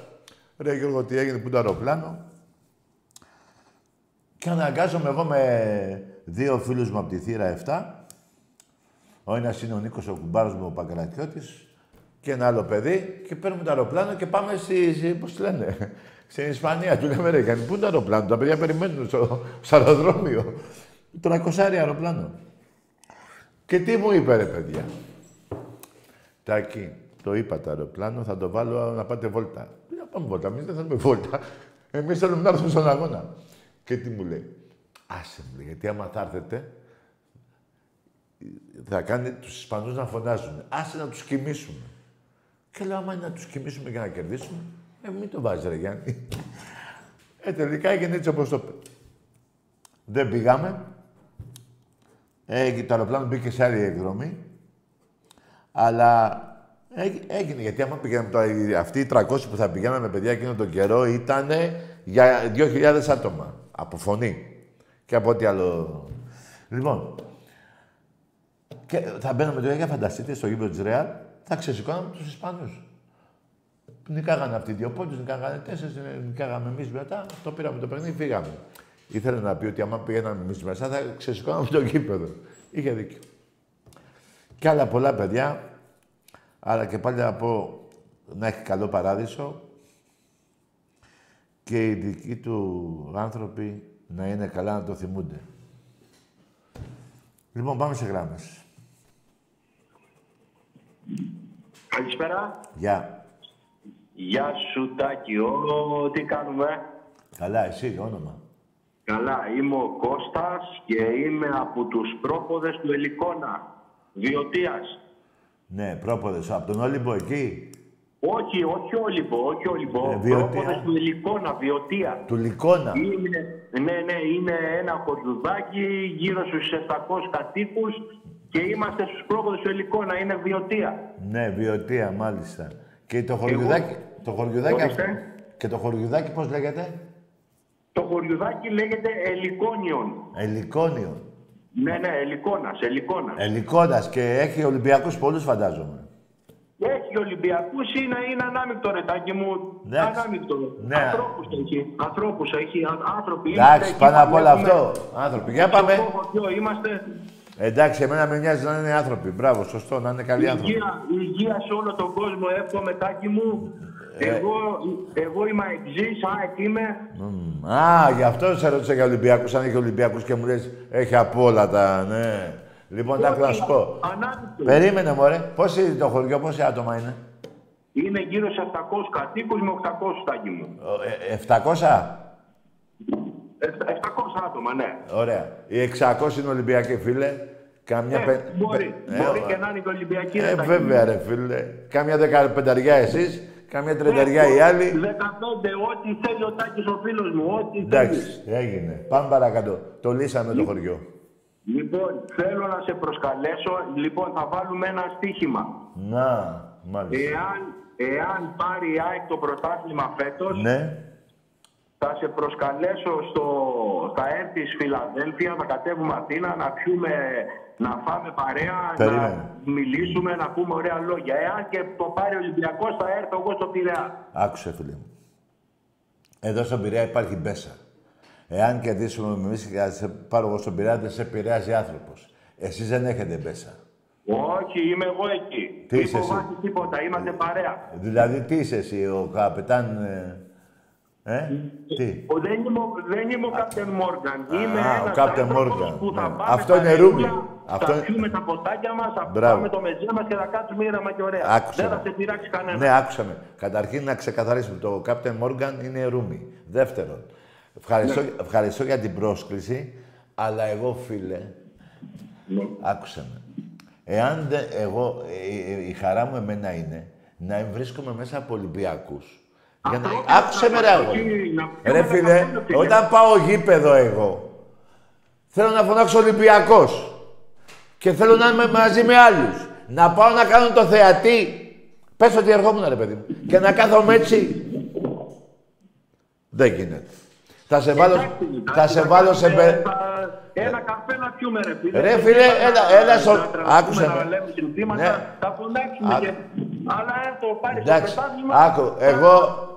Ρε Γιώργο, τι έγινε, πού το αεροπλάνο; Και αναγκάζομαι εγώ με δύο φίλους μου από τη θύρα 7. Ο ένας είναι ο Νίκος ο κουμπάρος μου, ο Παγκρατιώτης, και ένα άλλο παιδί και παίρνουμε το αεροπλάνο και πάμε στη, στη πώς λένε, στην Ισπανία. Του λέμε ρε, κάνει, πού είναι το αεροπλάνο, τα παιδιά περιμένουν στο, στο αεροδρόμιο. 300 αεροπλάνο. Και τι μου είπε ρε παιδιά; Τάκη, το είπα το αεροπλάνο, θα το βάλω να πάτε βόλτα. Να πάμε βόλτα, εμείς δεν θέλουμε βόλτα. Εμείς θέλουμε να έρθουμε στον αγώνα. Και τι μου λέει. Άσε μου λέει, γιατί άμα θα έρθετε, θα κάνει τους Ισπανούς να φωνάζουν. Άσε να τους κοιμήσουμε. Και λέω, άμα είναι να τους κοιμήσουμε για να κερδίσουμε, ε, μην το βάζεις ρε Γιάννη. Ε, τελικά έγινε έτσι όπως το είπε. Δεν πήγαμε. Ε, το αεροπλάνο μπήκε σε άλλη εκδρομή. Αλλά έγινε, γιατί άμα πηγαίναμε τώρα, αυτοί οι 300 που θα πηγαίναμε παιδιά εκείνο τον καιρό ήταν για 2.000 άτομα. Από φωνή. Και από ό,τι άλλο. Λοιπόν, και θα μπαίναμε τώρα για φανταστείτε στο γήπεδο της Ρεάλ, θα ξεσηκώναμε τους Ισπανούς. Νικάγανε αυτοί οι δύο πόντους, νικάγανε τέσσερις, νικάγαμε εμείς μετά. Το πήραμε το παιχνίδι, φύγαμε. Ήθελε να πει ότι άμα πήγαμε εμείς μέσα θα ξεσηκώναμε το γήπεδο. Είχε δίκιο. Και άλλα πολλά παιδιά. Αλλά και πάλι να πω να έχει καλό παράδεισο και οι δικοί του άνθρωποι να είναι καλά να το θυμούνται. Λοιπόν, πάμε σε γράμμες. Καλησπέρα. Γεια. Γεια σου Τάκη, Ω, τι κάνουμε; Καλά, εσύ, όνομα. Καλά, είμαι ο Κώστας και είμαι από τους πρόποδες του Ελικόνα, Βιωτίας. Ναι, πρόποδες, από τον Όλυμπο εκεί; Όχι, όχι Όλυμπο, όχι Όλυμπο. Ε, Βιωτία. πρόποδες του Ελικόνα, Βιωτία. Του Λικόνα. Είναι, ναι, ναι, είναι ένα χωριουδάκι γύρω στους 700 κατοίκους και είμαστε στους πρόποδες του Ελικόνα, είναι Βιωτία. Ναι, βιωτία, μάλιστα. Και το χωριουδάκι, το χωριουδάκι αυτό. Ορίστε. Και το χωριουδάκι πώς λέγεται; Το χωριουδάκι λέγεται Ελικόνιον. Ελικόνιο. Ναι, ναι, Ελικόνας, Ελικόνας. Ελικόνας και έχει Ολυμπιακούς πολλούς φαντάζομαι. Έχει Ολυμπιακούς, είναι, είναι ανάμεικτο ρετάκι μου. Εντάξει. Ανάμεικτο. Ναι. Ανθρώπους έχει. Ανθρώπους έχει. α- Άνθρωποι. Εντάξει, εκεί πάνω που απ' όλα βλέπουμε. αυτό. Άνθρωποι. Για Στο πάμε. χωριό είμαστε. Εντάξει, εμένα με νοιάζει να είναι άνθρωποι. Μπράβο, σωστό, να είναι καλοί άνθρωποι. Υγεία, υγεία σε όλο τον κόσμο. Εύχομαι τάκι μου. Ε. Εγώ, εγώ είμαι αεξής, ΑΕΚ είμαι. Μμμ. Α, γι' αυτό σε ρώτησα για Ολυμπιακούς, αν έχει Ολυμπιακούς και μου λες, έχει από όλα τα, ναι. Λοιπόν, τα να σου πω. Ανάμεικτο. Περίμενε, μωρέ. Πώς είναι το χωριό, πόσα άτομα είναι; Είναι γύρω σε 700 κατοίκους με 800 τάκι μου. Ο, ε, 700. Ε, 700 άτομα, ναι. Ωραία. Οι 600 είναι Ολυμπιακοί, φίλε. Καμιά Ε, πε- μπορεί, πε- μπορεί ε, και να είναι και Ολυμπιακή. Ε, ρε, τάκι βέβαια, ρε φίλε. Κάμια δεκαπενταριά εσείς, κάμια τρενταριά οι άλλοι. 15, ό,τι θέλει ο Τάκης ο φίλος μου, ό,τι θέλεις. Εντάξει, έγινε. Πάμε παρακάτω. Το λύσαμε το χωριό. Λοιπόν, θέλω να σε προσκαλέσω. Λοιπόν, θα βάλουμε ένα στοίχημα. Να, μάλιστα. Εάν, εάν πάρει η ΑΕΚ το πρωτάθλημα φέτος, Ναι. θα σε προσκαλέσω στο, στα έρθεις Φιλαδέλφια, θα κατέβουμε Αθήνα, να πιούμε, να φάμε παρέα, Περίμενε. να μιλήσουμε, να πούμε ωραία λόγια. Εάν και το πάρει ο Ολυμπιακός, θα έρθω εγώ στο Πειραιά. Άκουσε, φίλε μου. Εδώ στον Πειραιά υπάρχει μπέσα. Εάν κερδίσουμε εμείς και θα σε πάρω εγώ στον Πειραιά, δεν σε επηρεάζει άνθρωπος. Εσείς δεν έχετε μπέσα. Όχι, είμαι εγώ εκεί. Τι Μην είσαι εσύ; φοβάσαι τίποτα, είμαστε παρέα. Δηλαδή, τι είσαι εσύ, ο καπετάν. Ε, ε τι; Ο- Δεν είμαι, ο- δεν είμαι ο Κάπτεν Μόργαν. Είμαι Α, ο ένας Captain άνθρωπος Morgan, που θα ναι. πάμε Αυτό στα είναι ρεούλα, ρούμι. Θα Αυτό- πιούμε τα ποτάκια μας, θα Μπράβο. πάμε το μεζέ μας και θα κάτσουμε ήρεμα και ωραία. Άκουσε δεν θα με. σε πειράξει κανένα. Ναι, άκουσα με. Καταρχήν να ξεκαθαρίσουμε. Το Captain Morgan είναι ρούμι. Δεύτερον, ευχαριστώ, Ναι. ευχαριστώ για την πρόσκληση, αλλά εγώ, φίλε, Ναι. άκουσα με. Εάν δεν, εγώ, ε, ε, η χαρά μου εμένα είναι να βρίσκομαι μέσα από Ολυμπιακούς. Για να... Ανθρώπινα Άκουσε με ρε πράγματα, αγόρι. όχι να Ρε πιούμε φίλε, τα καφέ, φίλε. όταν πάω γήπεδο εγώ, θέλω να φωνάξω Ολυμπιακός. Και θέλω να είμαι μαζί με άλλους. Να πάω να κάνω το θεατή. Πες ότι ερχόμουν ρε παιδί μου. Και να κάθομαι έτσι. Δεν γίνεται. Θα σε βάλω, Εντάξει, θα σε θα βάλω σε, κάνουμε, μπε- θα- Ένα καφέ να πιούμε, ρε φίλε. Ρε, Δεν φίλε, είπα έλα, να- έλα στο- να τραγουδούμε, άκουσε Να με. λέμε συνθήματα, Ναι. θα φωνάξουμε Α- και... Αλλά αν το πάρεις το Εντάξει, πρωτάθλημα... άκου, θα- εγώ...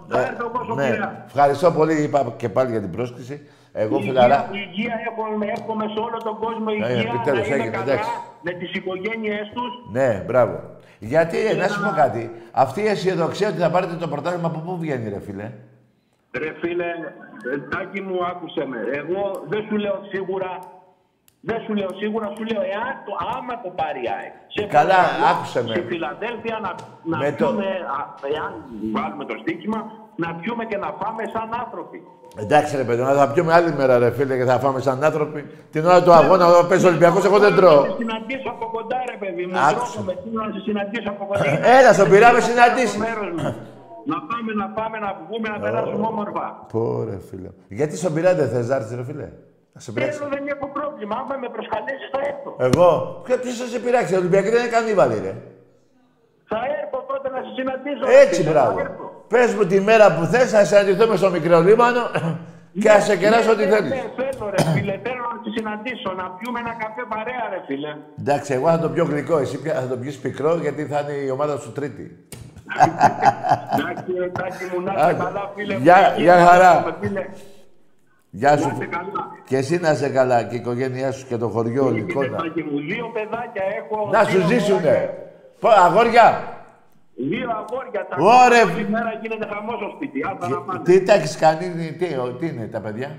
Θα ε, έρθω εγώ στο ναι, Πειραιά. ευχαριστώ πολύ, είπα και πάλι για την πρόσκληση. Εγώ, Υγεία- φιλαρά, Υγεία εύχομαι, εύχομαι σε όλο τον κόσμο Ε, υγεία, επιτέλους να είναι έγινε, καλά, εντάξει. με τις οικογένειες τους. ναι, μπράβο. Γιατί, ε, να σου πω κάτι, αυτή η αισιοδοξία ότι θα πάρετε το πρωτάθλημα από πού βγαίνει, ρε φίλε; Ρε φίλε, ε, Τάκη μου άκουσε με. Εγώ δεν σου λέω σίγουρα, δεν σου λέω σίγουρα, σου λέω εάν το, άμα το πάρει η ΑΕΚ. Σε Καλά, παρακαλώ, άκουσε με. Σε Φιλαδέλφια να, να Με το- πιούμε, α, εάν βάλουμε το στοίχημα, να πιούμε και να πάμε σαν άνθρωποι. Εντάξει ρε παιδί, μου, θα πιούμε άλλη μέρα ρε φίλε και θα φάμε σαν άνθρωποι. Την ώρα του αγώνα, όταν παίζει ο Ολυμπιακός, εγώ δεν Να τρώω. σε συναντήσω από κοντά ρε παιδί μου, Άκουσε. τρώω με θέλω να σε συναντήσω από κοντά. Έλα, στον Πειραιά με συναντήσεις. Στο μέρος μου. Να πάμε, να πάμε, να βγούμε, να περάσουμε όμορφα. Πω ρε φίλε. Γιατί στον Πειραιά δεν θες να έρθεις ρε φίλε; Να σε πειράξει. Θέλω, δεν έχω πρόβλημα. Άμα με προσκαλέσεις θα έρθω. Εγώ; Ποιο- Ποιος θα σε πειράξει, ο Ολυμπιακός δεν είναι κανίβαλοι ρε. Θα έρθω τότε να σε συναντήσω. Έτσι, φίλε, μπράβο. Θα έρθω. Πες μου τη μέρα που θες, θα συναντηθούμε στο μικρό λίμανο και θα σε κεράσω ό,τι Ναι, θέλεις. Ναι, θέλω ρε φίλε, θέλω να σε συναντήσω, να πιούμε ένα καφέ παρέα ρε φίλε. Εντάξει, εγώ θα το πιω γλυκό, εσύ πια θα το πιεις πικρό γιατί θα είναι η ομάδα σου τρίτη. Εντάξει, ρε, Τάκη μου, να είσαι Άντε. καλά φίλε. μου. Γεια- Υγεία, γεια χαρά. να είσαι, φίλε. Γεια Να σου. είσαι καλά. Και εσύ να είσαι καλά και η οικογένειά σου και το χωριό όλη η Κύριε εικόνα. Τάκη μου, δύο παιδάκια έχω. Να δύο σου ζήσουνε. αγόρια. Πω, αγόρια, Δύο αγόρια. Τα Ωρε. Όλη μέρα γίνεται χαμός στο σπίτι. Άντα να πάνε. τι τα έχεις κάνει, τι, ο- τι είναι τα παιδιά;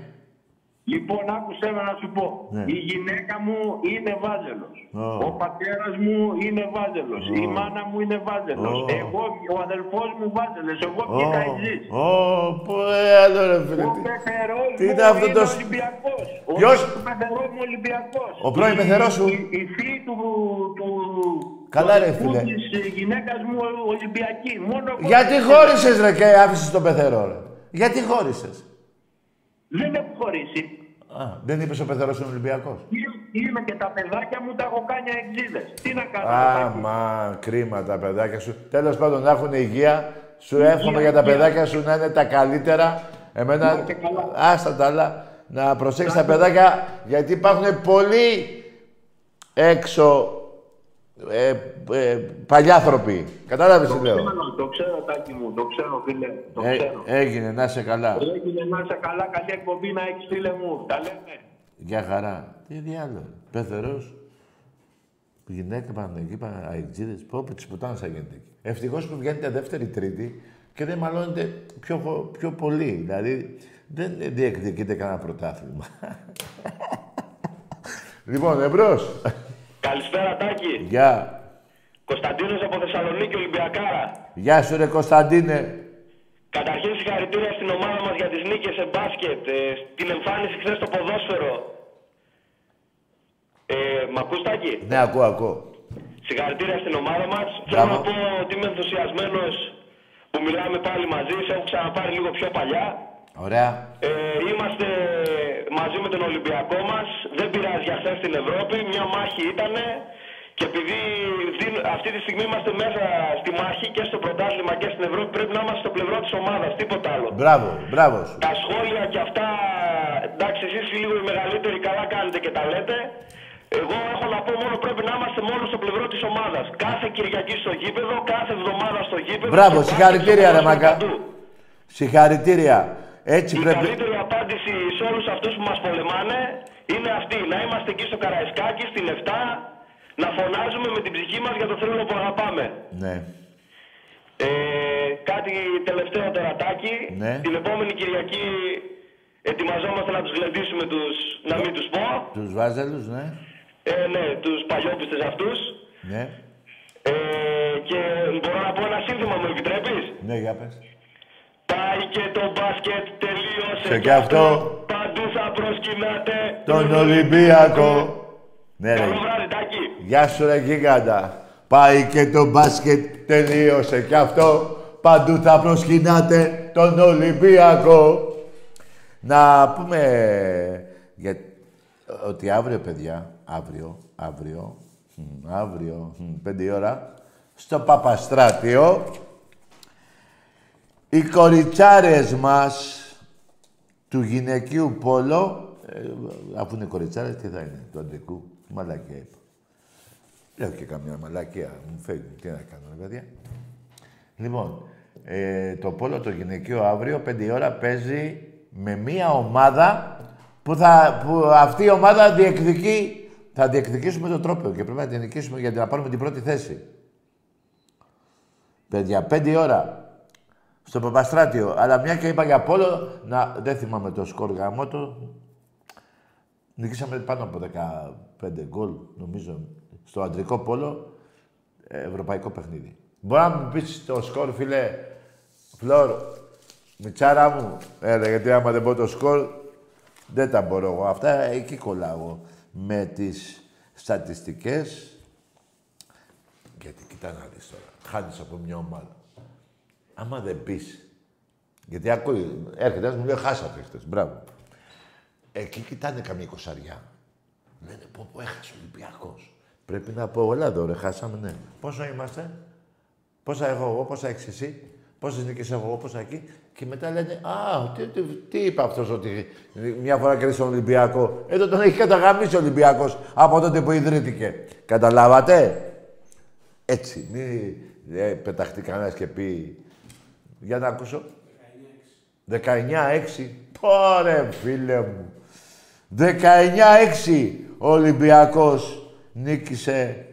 Λοιπόν, άκουσέ με να σου πω. Ναι. Η γυναίκα μου είναι βάζελος. Ω. Ο πατέρας μου είναι βάζελος. Η μάνα μου είναι βάζελος. Ω. Εγώ, ο αδελφός μου βάζελος. Εγώ Ω, βγήκα εξής. ω, πω, ε, άλλο ρε φίλε. Ο τι- πεθερός τι μου είναι αυτός το σ- Ολυμπιακός. Ο Ποιος; πεθερός μου Ολυμπιακός. Ο πρώην Η- πεθερός σου; Η, η φύη του, του, Καλά, του ρε, αδελφού φίλε. της γυναίκας μου Ολυμπιακή. Μόνο εγώ Γιατί δεν- χώρισες ρε και άφησες τον πεθερό ρε. Γιατί χώρισες; Δεν έχω χωρίσει. Α, δεν είπες ο πεθερός είναι Ολυμπιακός; Είμαι και τα παιδάκια μου τα έχω κάνει εξίδες. Τι να κάνω. Τάκη. Άμα, κρίμα τα παιδάκια σου. Τέλος πάντων, να έχουν υγεία. Σου εύχομαι για τα παιδάκια σου να είναι τα καλύτερα. Εμένα, Να είστε καλά. άστα τα άλλα, να προσέξεις τα παιδάκια, γιατί υπάρχουν πολλοί έξω ε, ε, παλιάθρωποι. Κατάλαβες τι Το λέω; ξέρω, το ξέρω, Τάκη μου, το ξέρω, φίλε. Το Ε, ξέρω. έγινε, να είσαι καλά. Έγινε να είσαι καλά, καλή εκπομπή να έχεις, φίλε μου. Τα λέμε. Για χαρά. Τι διάλογο. Πεθερός. Γυναίκα Παναγική, αεξίδες. Πω, πω, τις πουτάνες θα γίνεται εκεί. Ευτυχώς που βγαίνετε δεύτερη, τρίτη και δεν μαλώνετε πιο, χω- πιο πολύ. Δηλαδή, δεν διεκδικείτε κανένα πρωτάθλημα. λοιπόν, εμπρός. Καλησπέρα Τάκη. Γεια. Κωνσταντίνος από Θεσσαλονίκη Ολυμπιακάρα. Γεια σου ρε Κωνσταντίνε. Καταρχήν συγχαρητήρια στην ομάδα μας για τις νίκες σε μπάσκετ, ε, την εμφάνιση χθες στο ποδόσφαιρο. Ε, μ' ακούς Τάκη; Ναι, ακούω, ακούω. Συγχαρητήρια στην ομάδα μας. Θέλω Μπράβο. να πω ότι είμαι ενθουσιασμένος που μιλάμε πάλι μαζί, σε έχω ξαναπάρει λίγο πιο παλιά. Ωραία. Ε, είμαστε μαζί με τον Ολυμπιακό μας. Δεν πειράζει για χθες στην Ευρώπη. Μια μάχη ήτανε. Και επειδή δίνω- αυτή τη στιγμή είμαστε μέσα στη μάχη και στο πρωτάθλημα και στην Ευρώπη, πρέπει να είμαστε στο πλευρό της ομάδας. Τίποτα άλλο. Μπράβο, μπράβο σου. Τα σχόλια και αυτά, εντάξει, εσείς λίγο οι μεγαλύτεροι καλά κάνετε και τα λέτε. Εγώ έχω να πω μόνο πρέπει να είμαστε μόνο στο πλευρό της ομάδας. Κάθε Κυριακή στο γήπεδο, κάθε εβδομάδα στο γήπεδο. Μπράβο, και συγχαρητήρια, μπάσκετ ρε στο Μακα. παντού. Συγχαρητήρια. Έτσι Η πρέπει... καλύτερη απάντηση σε όλους αυτούς που μας πολεμάνε είναι αυτή. Να είμαστε εκεί στο Καραϊσκάκι, στην 7, να φωνάζουμε με την ψυχή μας για το θρύλο που αγαπάμε. Ναι. Ε, κάτι τελευταίο τώρα, Τάκη. Ναι. Την επόμενη Κυριακή ετοιμαζόμαστε να τους γλεντήσουμε τους, να μην τους πω. Τους βάζελους, ναι. Ε, ναι, τους παλιόπιστες αυτούς. Ναι. Ε, και μπορώ να πω ένα σύνθημα, μου επιτρέπεις; Ναι, για πες. Πάει και το μπάσκετ τελείωσε Σε κι κι αυτό. Παντού θα προσκυνάτε Τον Ολυμπιακό. Ναι, ρε. Καλό βράδυ, Τάκη. Γεια σου ρε γίγαντα. Πάει και το μπάσκετ, τελείωσε κι αυτό. Παντού θα προσκυνάτε τον Ολυμπιακό. Να πούμε για... ότι αύριο, παιδιά, αύριο, αύριο, μ, αύριο, μ, πέντε η ώρα, στο Παπαστράτιο, οι κοριτσάρες μας του γυναικείου πόλο Ε, αφού είναι κοριτσάρες, τι θα είναι, του αντρικού. Μαλακία είπα. Λέω και καμιά μαλακία, μου φεύγει. Τι να κάνω, ρε παιδιά. Λοιπόν, ε, το πόλο το γυναικείο αύριο, 5 η ώρα, παίζει με μία ομάδα που, θα, που αυτή η ομάδα διεκδικεί, θα διεκδικήσουμε το τρόπαιο και πρέπει να την νικήσουμε γιατί να πάρουμε την πρώτη θέση. Παιδιά, 5 η ώρα στο Παπαστράτιο. Αλλά μια και είπα για πόλο, να, δεν θυμάμαι το σκορ γάμο του. Νικήσαμε πάνω από 15 γκολ, νομίζω, στο αντρικό πόλο, ε, ευρωπαϊκό παιχνίδι. Μπορεί να μου πεις το σκορ, φίλε, Φλόρ, μιτσάρα μου, έλα, γιατί άμα δεν πω το σκορ, δεν τα μπορώ εγώ. Αυτά εκεί κολλάω με τις στατιστικές. Γιατί κοιτά να δεις τώρα, χάνεις από μια ομάδα. Άμα δεν πεις, γιατί ακούει, έρχεται ένας μου λέει χάσατε χτες, μπράβο. Εκεί κοιτάνε καμία κοσαριά. Λένε πω πω έχασε ο Ολυμπιακός. Πρέπει να πω, όλα εδώ ρε, χάσαμε, ναι. Πόσο είμαστε, πόσα έχω εγώ, πόσα έχεις εσύ, πόσες νίκες έχω εγώ, πόσα εκεί; Και μετά λένε, α, τι, τι, τι είπε αυτός ότι μια φορά κέρδισε τον Ολυμπιακό. Εδώ τον έχει καταγαμίσει ο Ολυμπιακός από τότε που ιδρύθηκε. Καταλάβατε; Έτσι, μην ε, πεταχτεί κανένας και πει... Για να ακούσω. 19-6. Πόρε, φίλε μου. 19-6 ο Ολυμπιακός νίκησε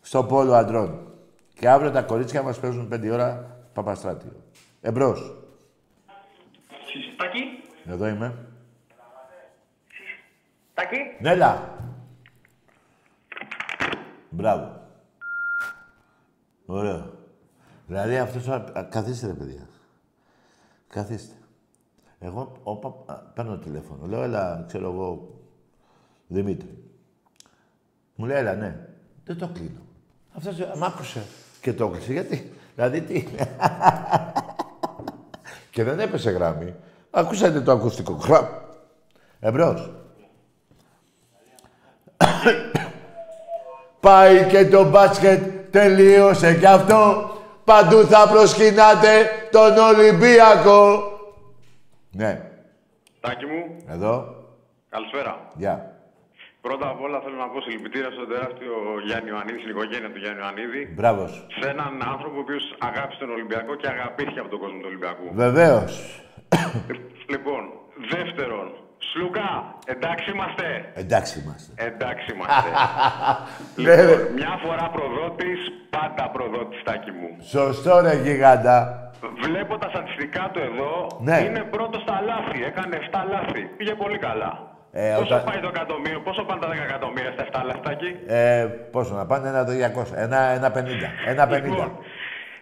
στο πόλο αντρών. Και αύριο τα κορίτσια μας παίζουν 5 ώρα Παπαστράτιο. Εμπρός. Τάκη. Εδώ είμαι. Τάκη. Νέλα. Μπράβο. Ωραίο. Δηλαδή αυτός... ο- α, Καθίστε ρε παιδιά. Καθίστε. Εγώ όπα, α, παίρνω τηλέφωνο. Λέω, έλα, ξέρω εγώ, Δημήτρη. Μου λέει, έλα, ναι. Δεν το κλείνω. Αυτός ε, μ' άκουσε και το έκλεισε. Γιατί, δηλαδή τι. και δεν έπεσε γράμμη. Ακούσατε το ακουστικό. Χραπ. Εμπρός. Πάει και το μπάσκετ, τελείωσε κι αυτό. Παντού θα προσκυνάτε τον Ολυμπιακό. Ναι, Τάκη μου, εδώ. καλησπέρα. Γεια. Πρώτα απ' όλα θέλω να πω συλληπιτήρια στον τεράστιο Γιάννη Ιωαννίδη, στην οικογένεια του Γιάννη Ιωαννίδη. Μπράβος σου. Σε έναν άνθρωπο ο οποίος αγάπησε τον Ολυμπιακό και αγαπήθηκε από τον κόσμο του Ολυμπιακού. Βεβαίως. Λοιπόν, δεύτερον, Σλουκά, εντάξει είμαστε. Εντάξει είμαστε. Εντάξει είμαστε. Ναι, ρε. λοιπόν, μια φορά προδότης, πάντα προδότη, τάκι μου. Σωστό ρε γιγάντα. Βλέπω τα στατιστικά του εδώ. Ναι. Είναι πρώτος στα λάθη. Έκανε 7 λάθη. Πήγε πολύ καλά. Ε, πόσο όταν- πάει το εκατομμύριο, πόσο πάνε τα 10 εκατομμύρια στα 7 λαθάκι. Ε, πόσο να πάνε, ένα 200, ένα, ένα 50, ένα 50. Λοιπόν,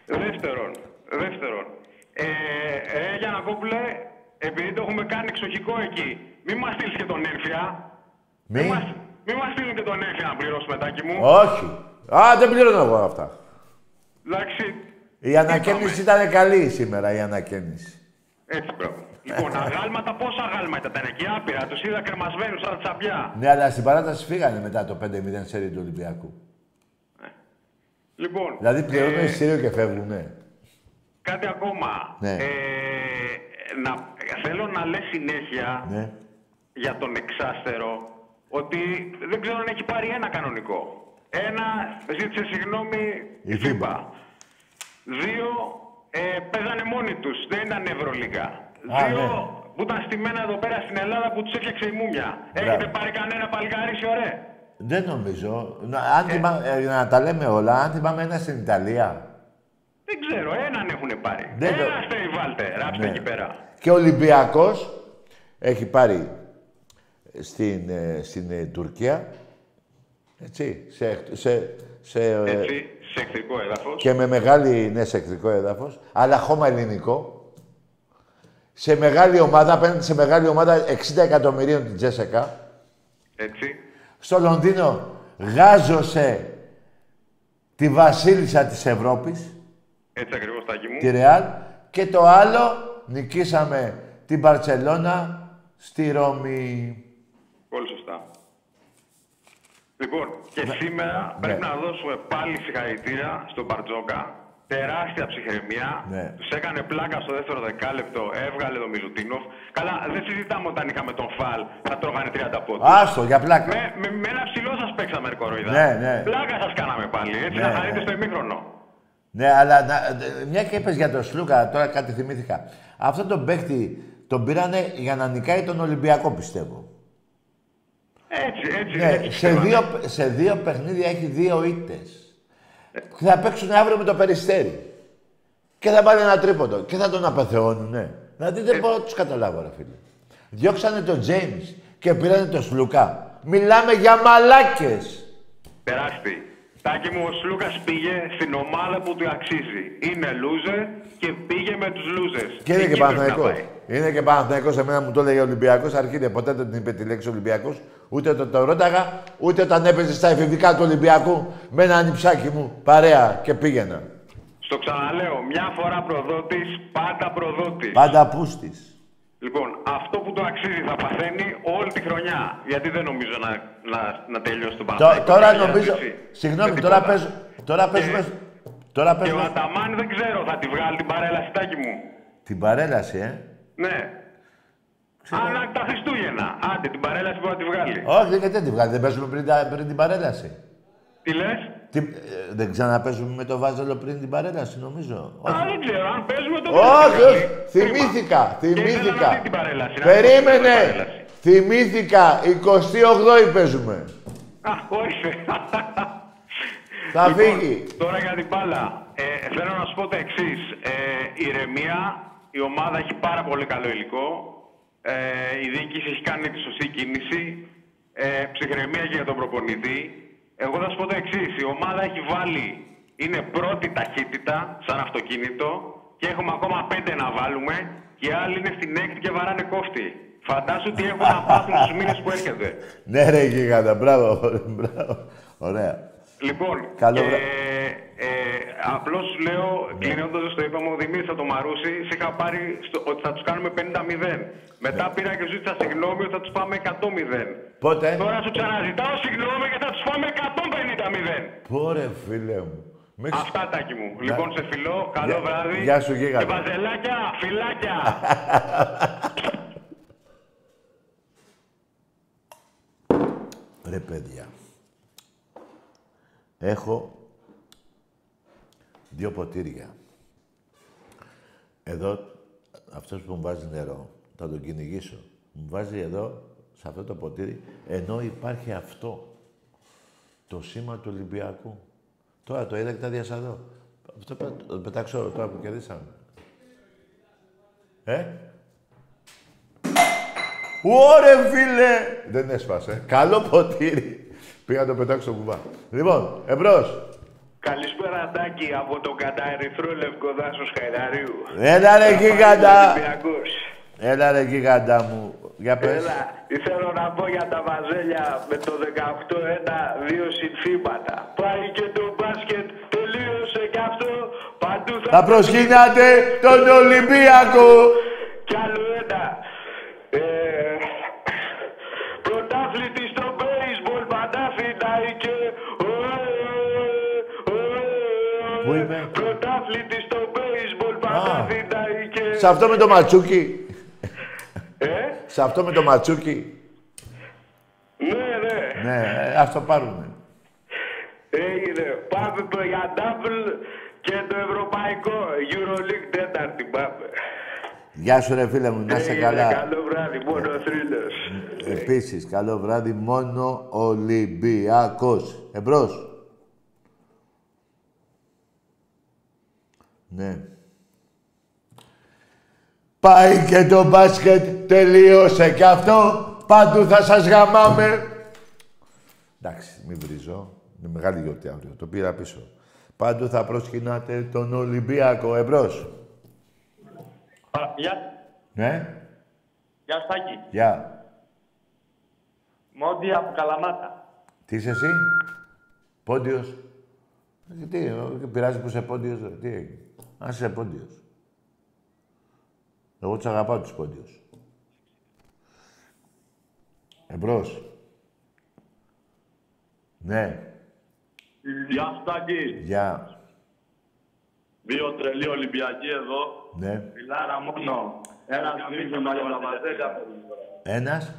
δεύτερον, δεύτερον, ε, ε, Γιανακόπουλε, επειδή το έχουμε κάνει εξοχικό εκεί, μη μας στείλεις και τον Έρφια. Μη. Μη μας, μη μας στείλουν και τον Έρφια να πληρώσουμε, τάκι μου. Όχι. Α, δεν πληρώνω εγώ αυτά. Εντάξει, Η ανακαίνιση ήταν καλή σήμερα, η ανακαίνιση. έτσι μπράβο. Λοιπόν, αγάλματα, πόσα αγάλματα ήταν εκεί, άπειρα. Τους είδα κρεμασμένους σαν τσαπιά. Ναι, αλλά στην παράταση φύγανε μετά το 5-0 σέρι του Ολυμπιακού. Λοιπόν, Δηλαδή πληρώνουν ε, εισιτήριο και φεύγουνε. κάτι ακόμα. Ναι. Ε, να, θέλω να λες συνέχεια Ναι. Για τον εξάστερο ότι δεν ξέρω αν έχει πάρει ένα κανονικό. Ένα ζήτησε συγγνώμη Η η FIBA. FIBA. Δύο ε, παίζανε μόνοι τους, δεν ήταν Ευρωλίγα. Α, Δύο ναι. που ήταν στημένα εδώ πέρα στην Ελλάδα που τους έφτιαξε η μούμια. Μπράβο. Έχετε πάρει κανένα παλικάρι ωραία. Δεν νομίζω. Να, αν θυμά- ε, να τα λέμε όλα, αν θυμάμαι ένα στην Ιταλία. Δεν ξέρω, έναν έχουν πάρει. Δεν το- Ένα στέι βάλτε, ράψτε Ναι. εκεί πέρα. Και ο Ολυμπιακός έχει πάρει στην, ε, στην ε, Τουρκία, έτσι, σε, σε, σε, ε, Έτσι, σε εχθρικό έδαφος. και με μεγάλη, ναι, σε εχθρικό έδαφος, αλλά χώμα ελληνικό. Σε μεγάλη ομάδα, απέναντι σε μεγάλη ομάδα 60 εκατομμυρίων την Τζέσεκα. Έτσι. Στο Λονδίνο γάζωσε τη βασίλισσα της Ευρώπης, Έτσι ακριβώς, Τάκη μου. τη Ρεάλ. Και το άλλο, νικήσαμε την Μπαρτσελώνα στη Ρώμη. Πολύ σωστά. Λοιπόν, και σήμερα Ναι. πρέπει να δώσουμε πάλι συγχαρητήρια στον Μπαρτζόκα, Τεράστια ψυχραιμία. Ναι. Τους έκανε πλάκα στο δεύτερο δεκάλεπτο. Έβγαλε τον Μιλουτίνοφ. Καλά, δεν συζητάμε όταν είχαμε τον Φαλ. Θα τρώγανε 30 πόντου. Άστο, για πλάκα. Με, με, με ένα ψηλό σας παίξαμε κοροϊδά. Ναι, ναι. Πλάκα σας κάναμε πάλι. Έτσι Ναι, να χαρείτε ναι. στο ημίχρονο. Ναι, αλλά να, μια και είπες για τον Σλούκα, τώρα κάτι θυμήθηκα. Αυτό τον παίχτη τον πήρανε για να νικάει τον Ολυμπιακό, πιστεύω. Έτσι, έτσι. Ναι, έτσι σε, πιστεύαμε. δύο, σε δύο παιχνίδια έχει δύο ήττες. Και θα παίξουν αύριο με το Περιστέρι. Και θα πάρει ένα τρίποντο. Και θα τον απεθεώνουν, ναι. Να δείτε Ε. πώς τους καταλάβω, ρε φίλε. Διώξανε τον James και πήρανε τον Σλουκά. Μιλάμε για μαλάκες. Τεράστη. Τάκη μου, ο Σλούκας πήγε στην ομάδα που του αξίζει. Είναι loser και πήγε με τους losers. Και είναι Εκεί και πρέπει να Παναθηναϊκός. πάει. Είναι και Παναθηναϊκός. Εμένα μου το έλεγε ο Ολυμπιακός. Αρχίδε ποτέ δεν την είπε τη λέξη Ολυμπιακός. Ούτε όταν το ρώταγα, ούτε όταν έπαιζε στα εφηβικά του Ολυμπιακού με ένα ανιψάκι μου παρέα και πήγαινα. Στο ξαναλέω, μια φορά προδότης, πάντα προδότης. Πάντα πούστης. Λοιπόν, αυτό που το αξίζει θα παθαίνει όλη τη χρονιά. Γιατί δεν νομίζω να, να, να τελειώσει τον Τω- Παναθηναϊκό. τώρα για νομίζω. έτσι. Συγγνώμη, Με τώρα τίποτα. παίζουμε. Τώρα παίζουμε. Τώρα Και ο παίζουμε. Αταμάν δεν ξέρω, θα τη βγάλει την παρέλαση τάκι μου. Την παρέλαση, ε. Ναι. Αλλά τα Χριστούγεννα. Άντε, την παρέλαση μπορεί να τη βγάλει. Όχι, γιατί δεν την βγάλει. Δεν παίζουμε πριν, τα- πριν την παρέλαση. Τι λες; Τι, ε, δεν ξαναπέζουμε με το Βάζελο πριν την παρέλαση, νομίζω. Α, Όχι, δεν ξέρω, αν παίζουμε το όχι, όχι. Θυμήθηκα, Και ήθελα να θυμήθηκα. δει την παρέλαση. να δει την Περίμενε. παρέλαση. Θυμήθηκα. 28η παίζουμε. Α, όχι. Θα Λοιπόν, φύγει. Τώρα για την μπάλα. Ε, θέλω να σου πω το εξής. Ε, ηρεμία. Η ομάδα έχει πάρα πολύ καλό υλικό. Ε, η διοίκηση έχει κάνει τη σωστή κίνηση. Ε, ψυχραιμία και για τον προπονητή. Εγώ θα σου πω το εξής. Η ομάδα έχει βάλει. Είναι πρώτη ταχύτητα σαν αυτοκίνητο και έχουμε ακόμα πέντε να βάλουμε και οι άλλοι είναι στην έκτη και βαράνε κόφτη. Φαντάσου τι έχουν να πάθουν στους μήνες που έρχεται. Ναι, ρε γίγαντα. Μπράβο. μπράβο. Ωραία. Λοιπόν, Καλό και, βράδυ. Ε, απλώς σου λέω, κλείνοντας το είπαμε, ο Δημήτρης θα το μαρούσει, σε είχα πάρει στο, ότι θα τους κάνουμε 50-0. Μετά Ναι. πήρα και ζήτησα συγγνώμη ότι θα τους πάμε 100-0. Πότε; Τώρα σου ξαναζητάω συγγνώμη και θα τους πάμε 150-0. Πόρε, φίλε μου. Μη ξε- Αυτά τάκι μου. Λοιπόν, σε φιλό, καλό Γεια- βράδυ. γεια σου, γίγαντα. Και βαζελάκια, φυλάκια. Ρε παιδιά. Έχω δύο ποτήρια. Εδώ, αυτός που μου βάζει νερό, θα τον κυνηγήσω. Μου βάζει εδώ, σε αυτό το ποτήρι, ενώ υπάρχει αυτό. Το σήμα του Ολυμπιακού. Τώρα το είδα και τα διασαδώ. Αυτό πρέπει να το πετάξω τώρα που κερδίσαμε. Ε; Ωρε φίλε! Δεν έσπασε. Καλό ποτήρι. Πήγα να το πετάξω στο κουβά. Λοιπόν, εμπρός. Καλησπέρα Τάκη από τον καταερυθρό λευκό δάσος Χαϊδαρίου. Έλα ρε γίγαντα. Ολυμπιακός. Έλα ρε γίγαντα μου. Για πες. Έλα, θέλω να πω για τα βαζέλια με το 18-1 δύο συνθήματα. Πάλι και το μπάσκετ τελείωσε κι αυτό. Παντού θα, Θα προσκύνατε τον Ολυμπιακό. Κι άλλο ένα. Πού είμαι; Πρωτάθλητη στο baseball, Παναθηναϊκέ. Σε αυτό με το ματσούκι. Ε, Σε αυτό με το ματσούκι. ναι, ναι. Ναι, ας το πάρουμε. Έγινε. Πάμε το για double και το ευρωπαϊκό. Euroleague τέταρτη πάμε. Γεια σου ρε φίλε μου, να είσαι Έγινε. καλά. Καλό βράδυ, μόνο thrillers. Επίσης, καλό βράδυ, μόνο Ολυμπιακός. Εμπρός. Ναι. Πάει και το μπάσκετ, τελείωσε και αυτό. Παντού θα σας γαμάμε. Εντάξει, μην βρίζω. Είναι μεγάλη γιορτή αύριο. Το πήρα πίσω. Παντού θα προσκυνάτε τον Ολυμπιακό. Εμπρός. Γεια, Ναι. γεια Στάκη. Γεια. Μόντι από Καλαμάτα. Τι είσαι εσύ, Πόντιος. Ε, Τι, ε, πειράζει που είσαι Πόντιος, ε, τι έγινε. Ας είσαι Πόντιος. Εγώ τους αγαπάω τους Πόντιους. Εμπρός. Ναι, Γεια Στάκη. γεια. Δύο τρελοί Ολυμπιακοί εδώ. Ναι. Φιλάρα μόνο. Ένα σύνθημα για τα βαζέλια. Ένας.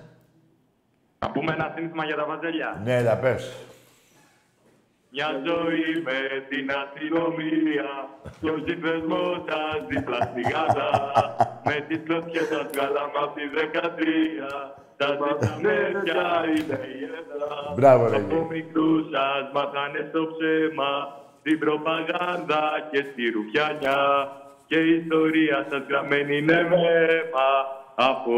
Να πούμε ένα σύνθημα για τα βαζέλια. Ναι, έλα πες. Μια ζωή με την αστυνομία, στο συνδεσμό σας δίπλα στη γάτα. με τις κλωτσιές σας βγάλαμε απ' τη δεκατρία. Σας ζητάμε ποια είναι η έδρα. Μπράβο, ρε, Από Γιώργο. μικρούς σας μάθανε στο ψέμα, στην προπαγάνδα και στη ρουφιάνια. Και η ιστορία σας γραμμένη είναι μέμα, από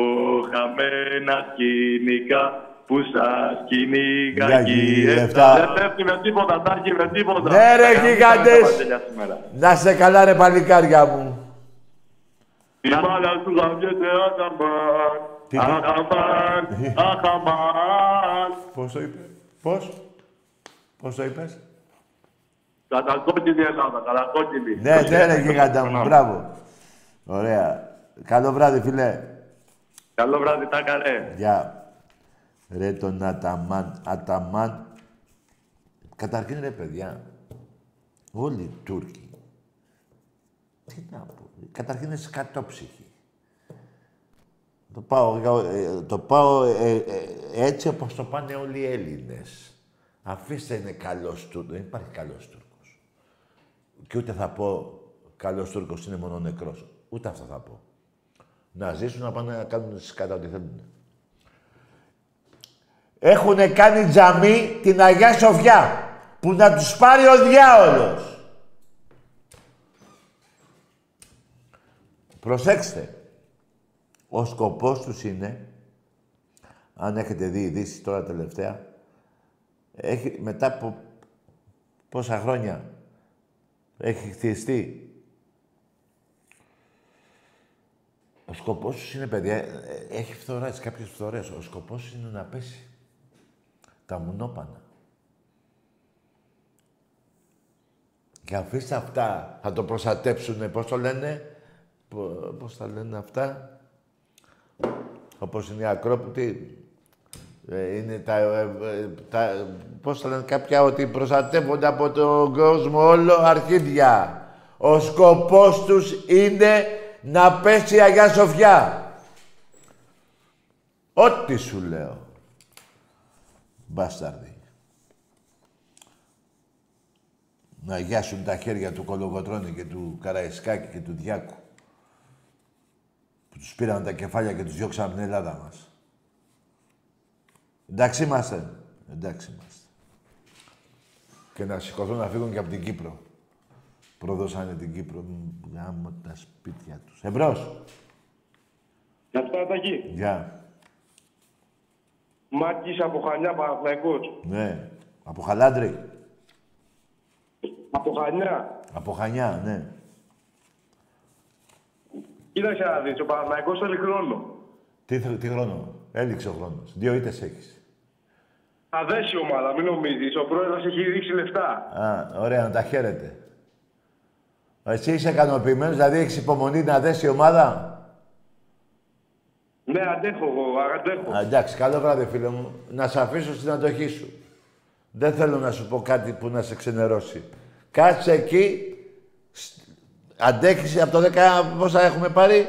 χαμένα σκηνικά που σας κυνήγαγε Γιγάκι, η εφτά. εφτά. Δεν πέφτει με τίποτα, Τάκη, με τίποτα. Ναι, ρε, Θα κάνουμε γιγάντες. τα βαζέλια σήμερα. Να σε καλά ρε παλικάρια μου. Η μπάλα σου γαμιέται αχαμάν, Τι- αχαμάν, αχαμάν. Πώς το είπες; Πώς; Πώς το είπες; Κατακόκκινη Ελλάδα, κατακόκκινη. Ναι, ναι, ρε γίγαντα μου. Μπράβο. Ωραία. Καλό βράδυ, φίλε. Καλό βράδυ, Τάκα, ρε. Γεια. Ρε τον Αταμάν. Αταμάν. Καταρχήν ρε παιδιά. Όλοι οι Τούρκοι. Τι να πω. Καταρχήν είναι σκατόψυχοι. Το πάω, ε, το πάω ε, ε, έτσι όπως το πάνε όλοι οι Έλληνες. Αφήστε είναι καλός Τούρκος. Δεν υπάρχει καλός Τούρκος. Και ούτε θα πω καλός Τούρκος είναι μόνο νεκρός. Ούτε αυτό θα πω. Να ζήσουν να πάνε να κάνουν σκάτα ό,τι θέλουν. Έχουν κάνει τζαμί την Αγιά Σοφιά. Που να τους πάρει ο διάολος. Προσέξτε. Ο σκοπός τους είναι, αν έχετε δει ειδήσει τώρα τελευταία, έχει, μετά από πόσα χρόνια έχει χτιστεί. Ο σκοπός τους είναι, παιδιά, ε, έχει φθορές, κάποιες φθορές. Ο σκοπός τους είναι να πέσει τα μουνόπανα. Και αφήστε αυτά, θα το προστατέψουνε, πώς το λένε, πο- πώς τα λένε αυτά, όπως είναι η Ακρόπητη, ε, είναι τα, ε, ε, τα, πώς τα λένε κάποια, ότι προστατεύονται από τον κόσμο όλο αρχίδια. Ο σκοπός τους είναι να πέσει η Αγιά Σοφιά. Ό,τι σου λέω. Μπάσταρδι. Να γιάσουν τα χέρια του Κολογοτρώνη και του Καραϊσκάκη και του Διάκου. Που τους πήραν τα κεφάλια και τους διώξαν από την Ελλάδα μας. Εντάξει είμαστε. Εντάξει είμαστε. Και να σηκωθούν να φύγουν και από την Κύπρο. Προδώσανε την Κύπρο. Μ, Γάμο τα σπίτια τους. Εμπρός. Γεια σου, Τάκη. Γεια. Μάκης από Χανιά, Παναθηναϊκός. Ναι. Από Χαλάντρη. Από Χανιά. Από Χανιά, ναι. Κοίταξε να δεις, ο Παναθηναϊκός θέλει χρόνο. Τι, θε- τι χρόνο; Έληξε ο χρόνος. Δύο ήττες έχεις. Θα δέσει η ομάδα, μην νομίζεις. Ο πρόεδρος έχει ρίξει λεφτά. Α, ωραία, να τα χαίρετε. Εσύ είσαι ικανοποιημένος, δηλαδή έχεις υπομονή να δέσει η ομάδα; Ναι, αντέχω εγώ, αντέχω. Α, εντάξει, καλό βράδυ, φίλε μου. Να σε αφήσω στην αντοχή σου. Δεν θέλω να σου πω κάτι που να σε ξενερώσει. Κάτσε εκεί, σ- αντέχεις από το 10 πόσα έχουμε πάρει;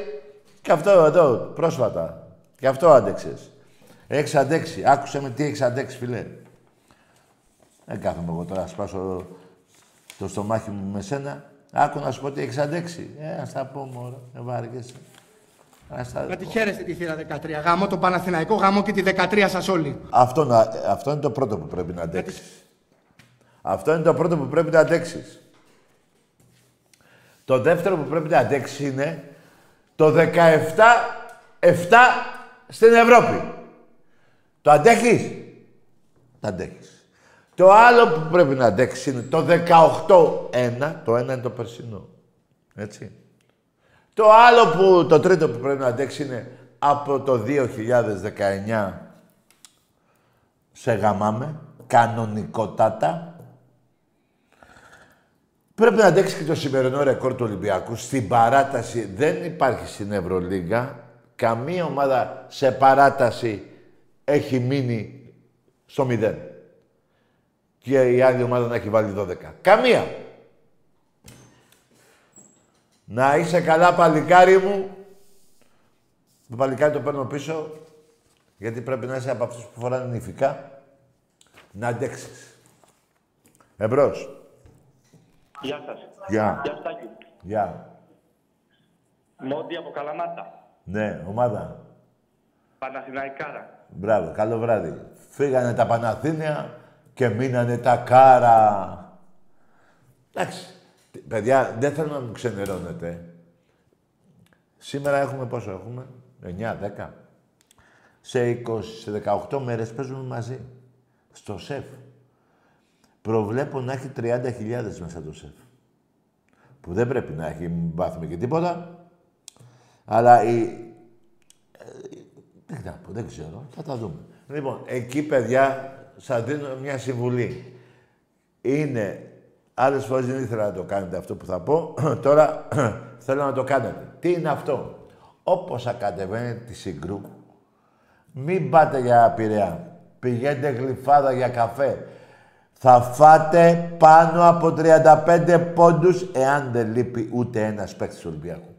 Και αυτό εδώ, πρόσφατα. Και αυτό άντεξες. Έχεις αντέξει. Άκουσε με τι έχεις αντέξει, φιλέ. Δεν κάθομαι εγώ τώρα να σπάσω το στομάχι μου με σένα. Άκου να σου πω τι έχεις αντέξει. Ε, ας τα πω, μωρό. Δεν βάργεσαι. Ας τα Να τη πω. χαίρεστε τη θύρα 13. Γάμο το Παναθηναϊκό, γάμο και τη 13 σας όλοι. Αυτό, να, αυτό είναι το πρώτο που πρέπει να αντέξεις. Αυτό είναι το πρώτο που πρέπει να αντέξεις. Το δεύτερο που πρέπει να αντέξεις είναι το 17-7 στην Ευρώπη. Το αντέχεις; Το αντέχεις. Το άλλο που πρέπει να αντέξεις είναι το 18-1. Το ένα είναι το περσινό. Έτσι. Το άλλο που, το τρίτο που πρέπει να αντέξει είναι από το 2019 σε γαμάμε, κανονικότατα. Πρέπει να αντέξει και το σημερινό ρεκόρ του Ολυμπιακού. Στην παράταση δεν υπάρχει στην Ευρωλίγα. Καμία ομάδα σε παράταση έχει μείνει στο 0. Και η άλλη ομάδα να έχει βάλει 12. Καμία. Να είσαι καλά, παλικάρι μου. Το παλικάρι το παίρνω πίσω, γιατί πρέπει να είσαι από αυτούς που φοράνε νηφικά. Να αντέξεις. Εμπρός. Γεια σας. Γεια. Γεια Στάκη. Γεια. Μόντι από Καλαμάτα. Ναι, ομάδα. Παναθηναϊκάρα. Μπράβο, καλό βράδυ. Φύγανε τα Παναθήνια και μείνανε τα Κάρα. Εντάξει. Τι- Παιδιά, δεν θέλω να μου ξενερώνετε. Σήμερα έχουμε πόσο έχουμε, 9, 10. Σε 20, σε 18 μέρες παίζουμε μαζί. Στο ΣΕΦ. Προβλέπω να έχει 30.000 μέσα το ΣΕΦ. Που δεν πρέπει να έχει, μην πάθουμε και τίποτα. Αλλά η, δεν θα πω, δεν ξέρω. Θα τα δούμε. Λοιπόν, εκεί, παιδιά, σας δίνω μια συμβουλή. Είναι... Άλλες φορές δεν ήθελα να το κάνετε αυτό που θα πω. Τώρα θέλω να το κάνετε. Τι είναι αυτό; Όπως ακατεβαίνετε τη Συγκρού, μην πάτε για Πειραιά. Πηγαίνετε γλυφάδα για καφέ. Θα φάτε πάνω από 35 πόντους εάν δεν λείπει ούτε ένας παίκτης του Ολυμπιακού.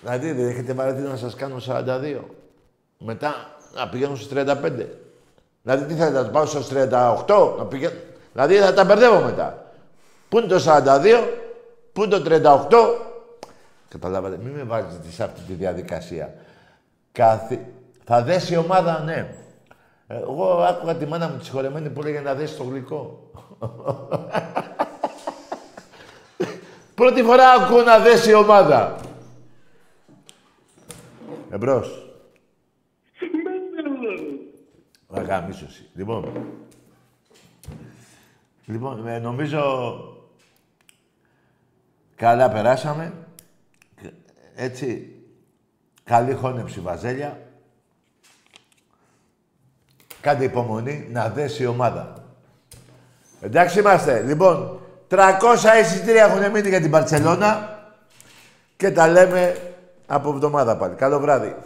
Δηλαδή δεν έχετε βαρεθεί να σας κάνω 42. Μετά να πηγαίνω στους 35. Δηλαδή τι θέλετε να το πάω στους 38, να πηγαίνω... Δηλαδή θα τα μπερδεύω μετά. Πού είναι το 42, πού είναι το 38. Καταλάβατε, μην με βάζετε σε αυτή τη διαδικασία. Κάθε... Θα δέσει η ομάδα, ναι. Εγώ άκουγα τη μάνα μου τη συγχωρεμένη που έλεγε να δέσει το γλυκό. Πρώτη φορά ακούω να δέσει η ομάδα. Εμπρός. Αγαμίσωση. Λοιπόν. Λοιπόν, ε, νομίζω καλά περάσαμε. Έτσι, καλή χώνεψη βαζέλια. Κάντε υπομονή να δέσει η ομάδα. Εντάξει είμαστε. Λοιπόν, 300 εισιτήρια έχουν μείνει για την Παρσελώνα και τα λέμε από εβδομάδα πάλι. Καλό βράδυ.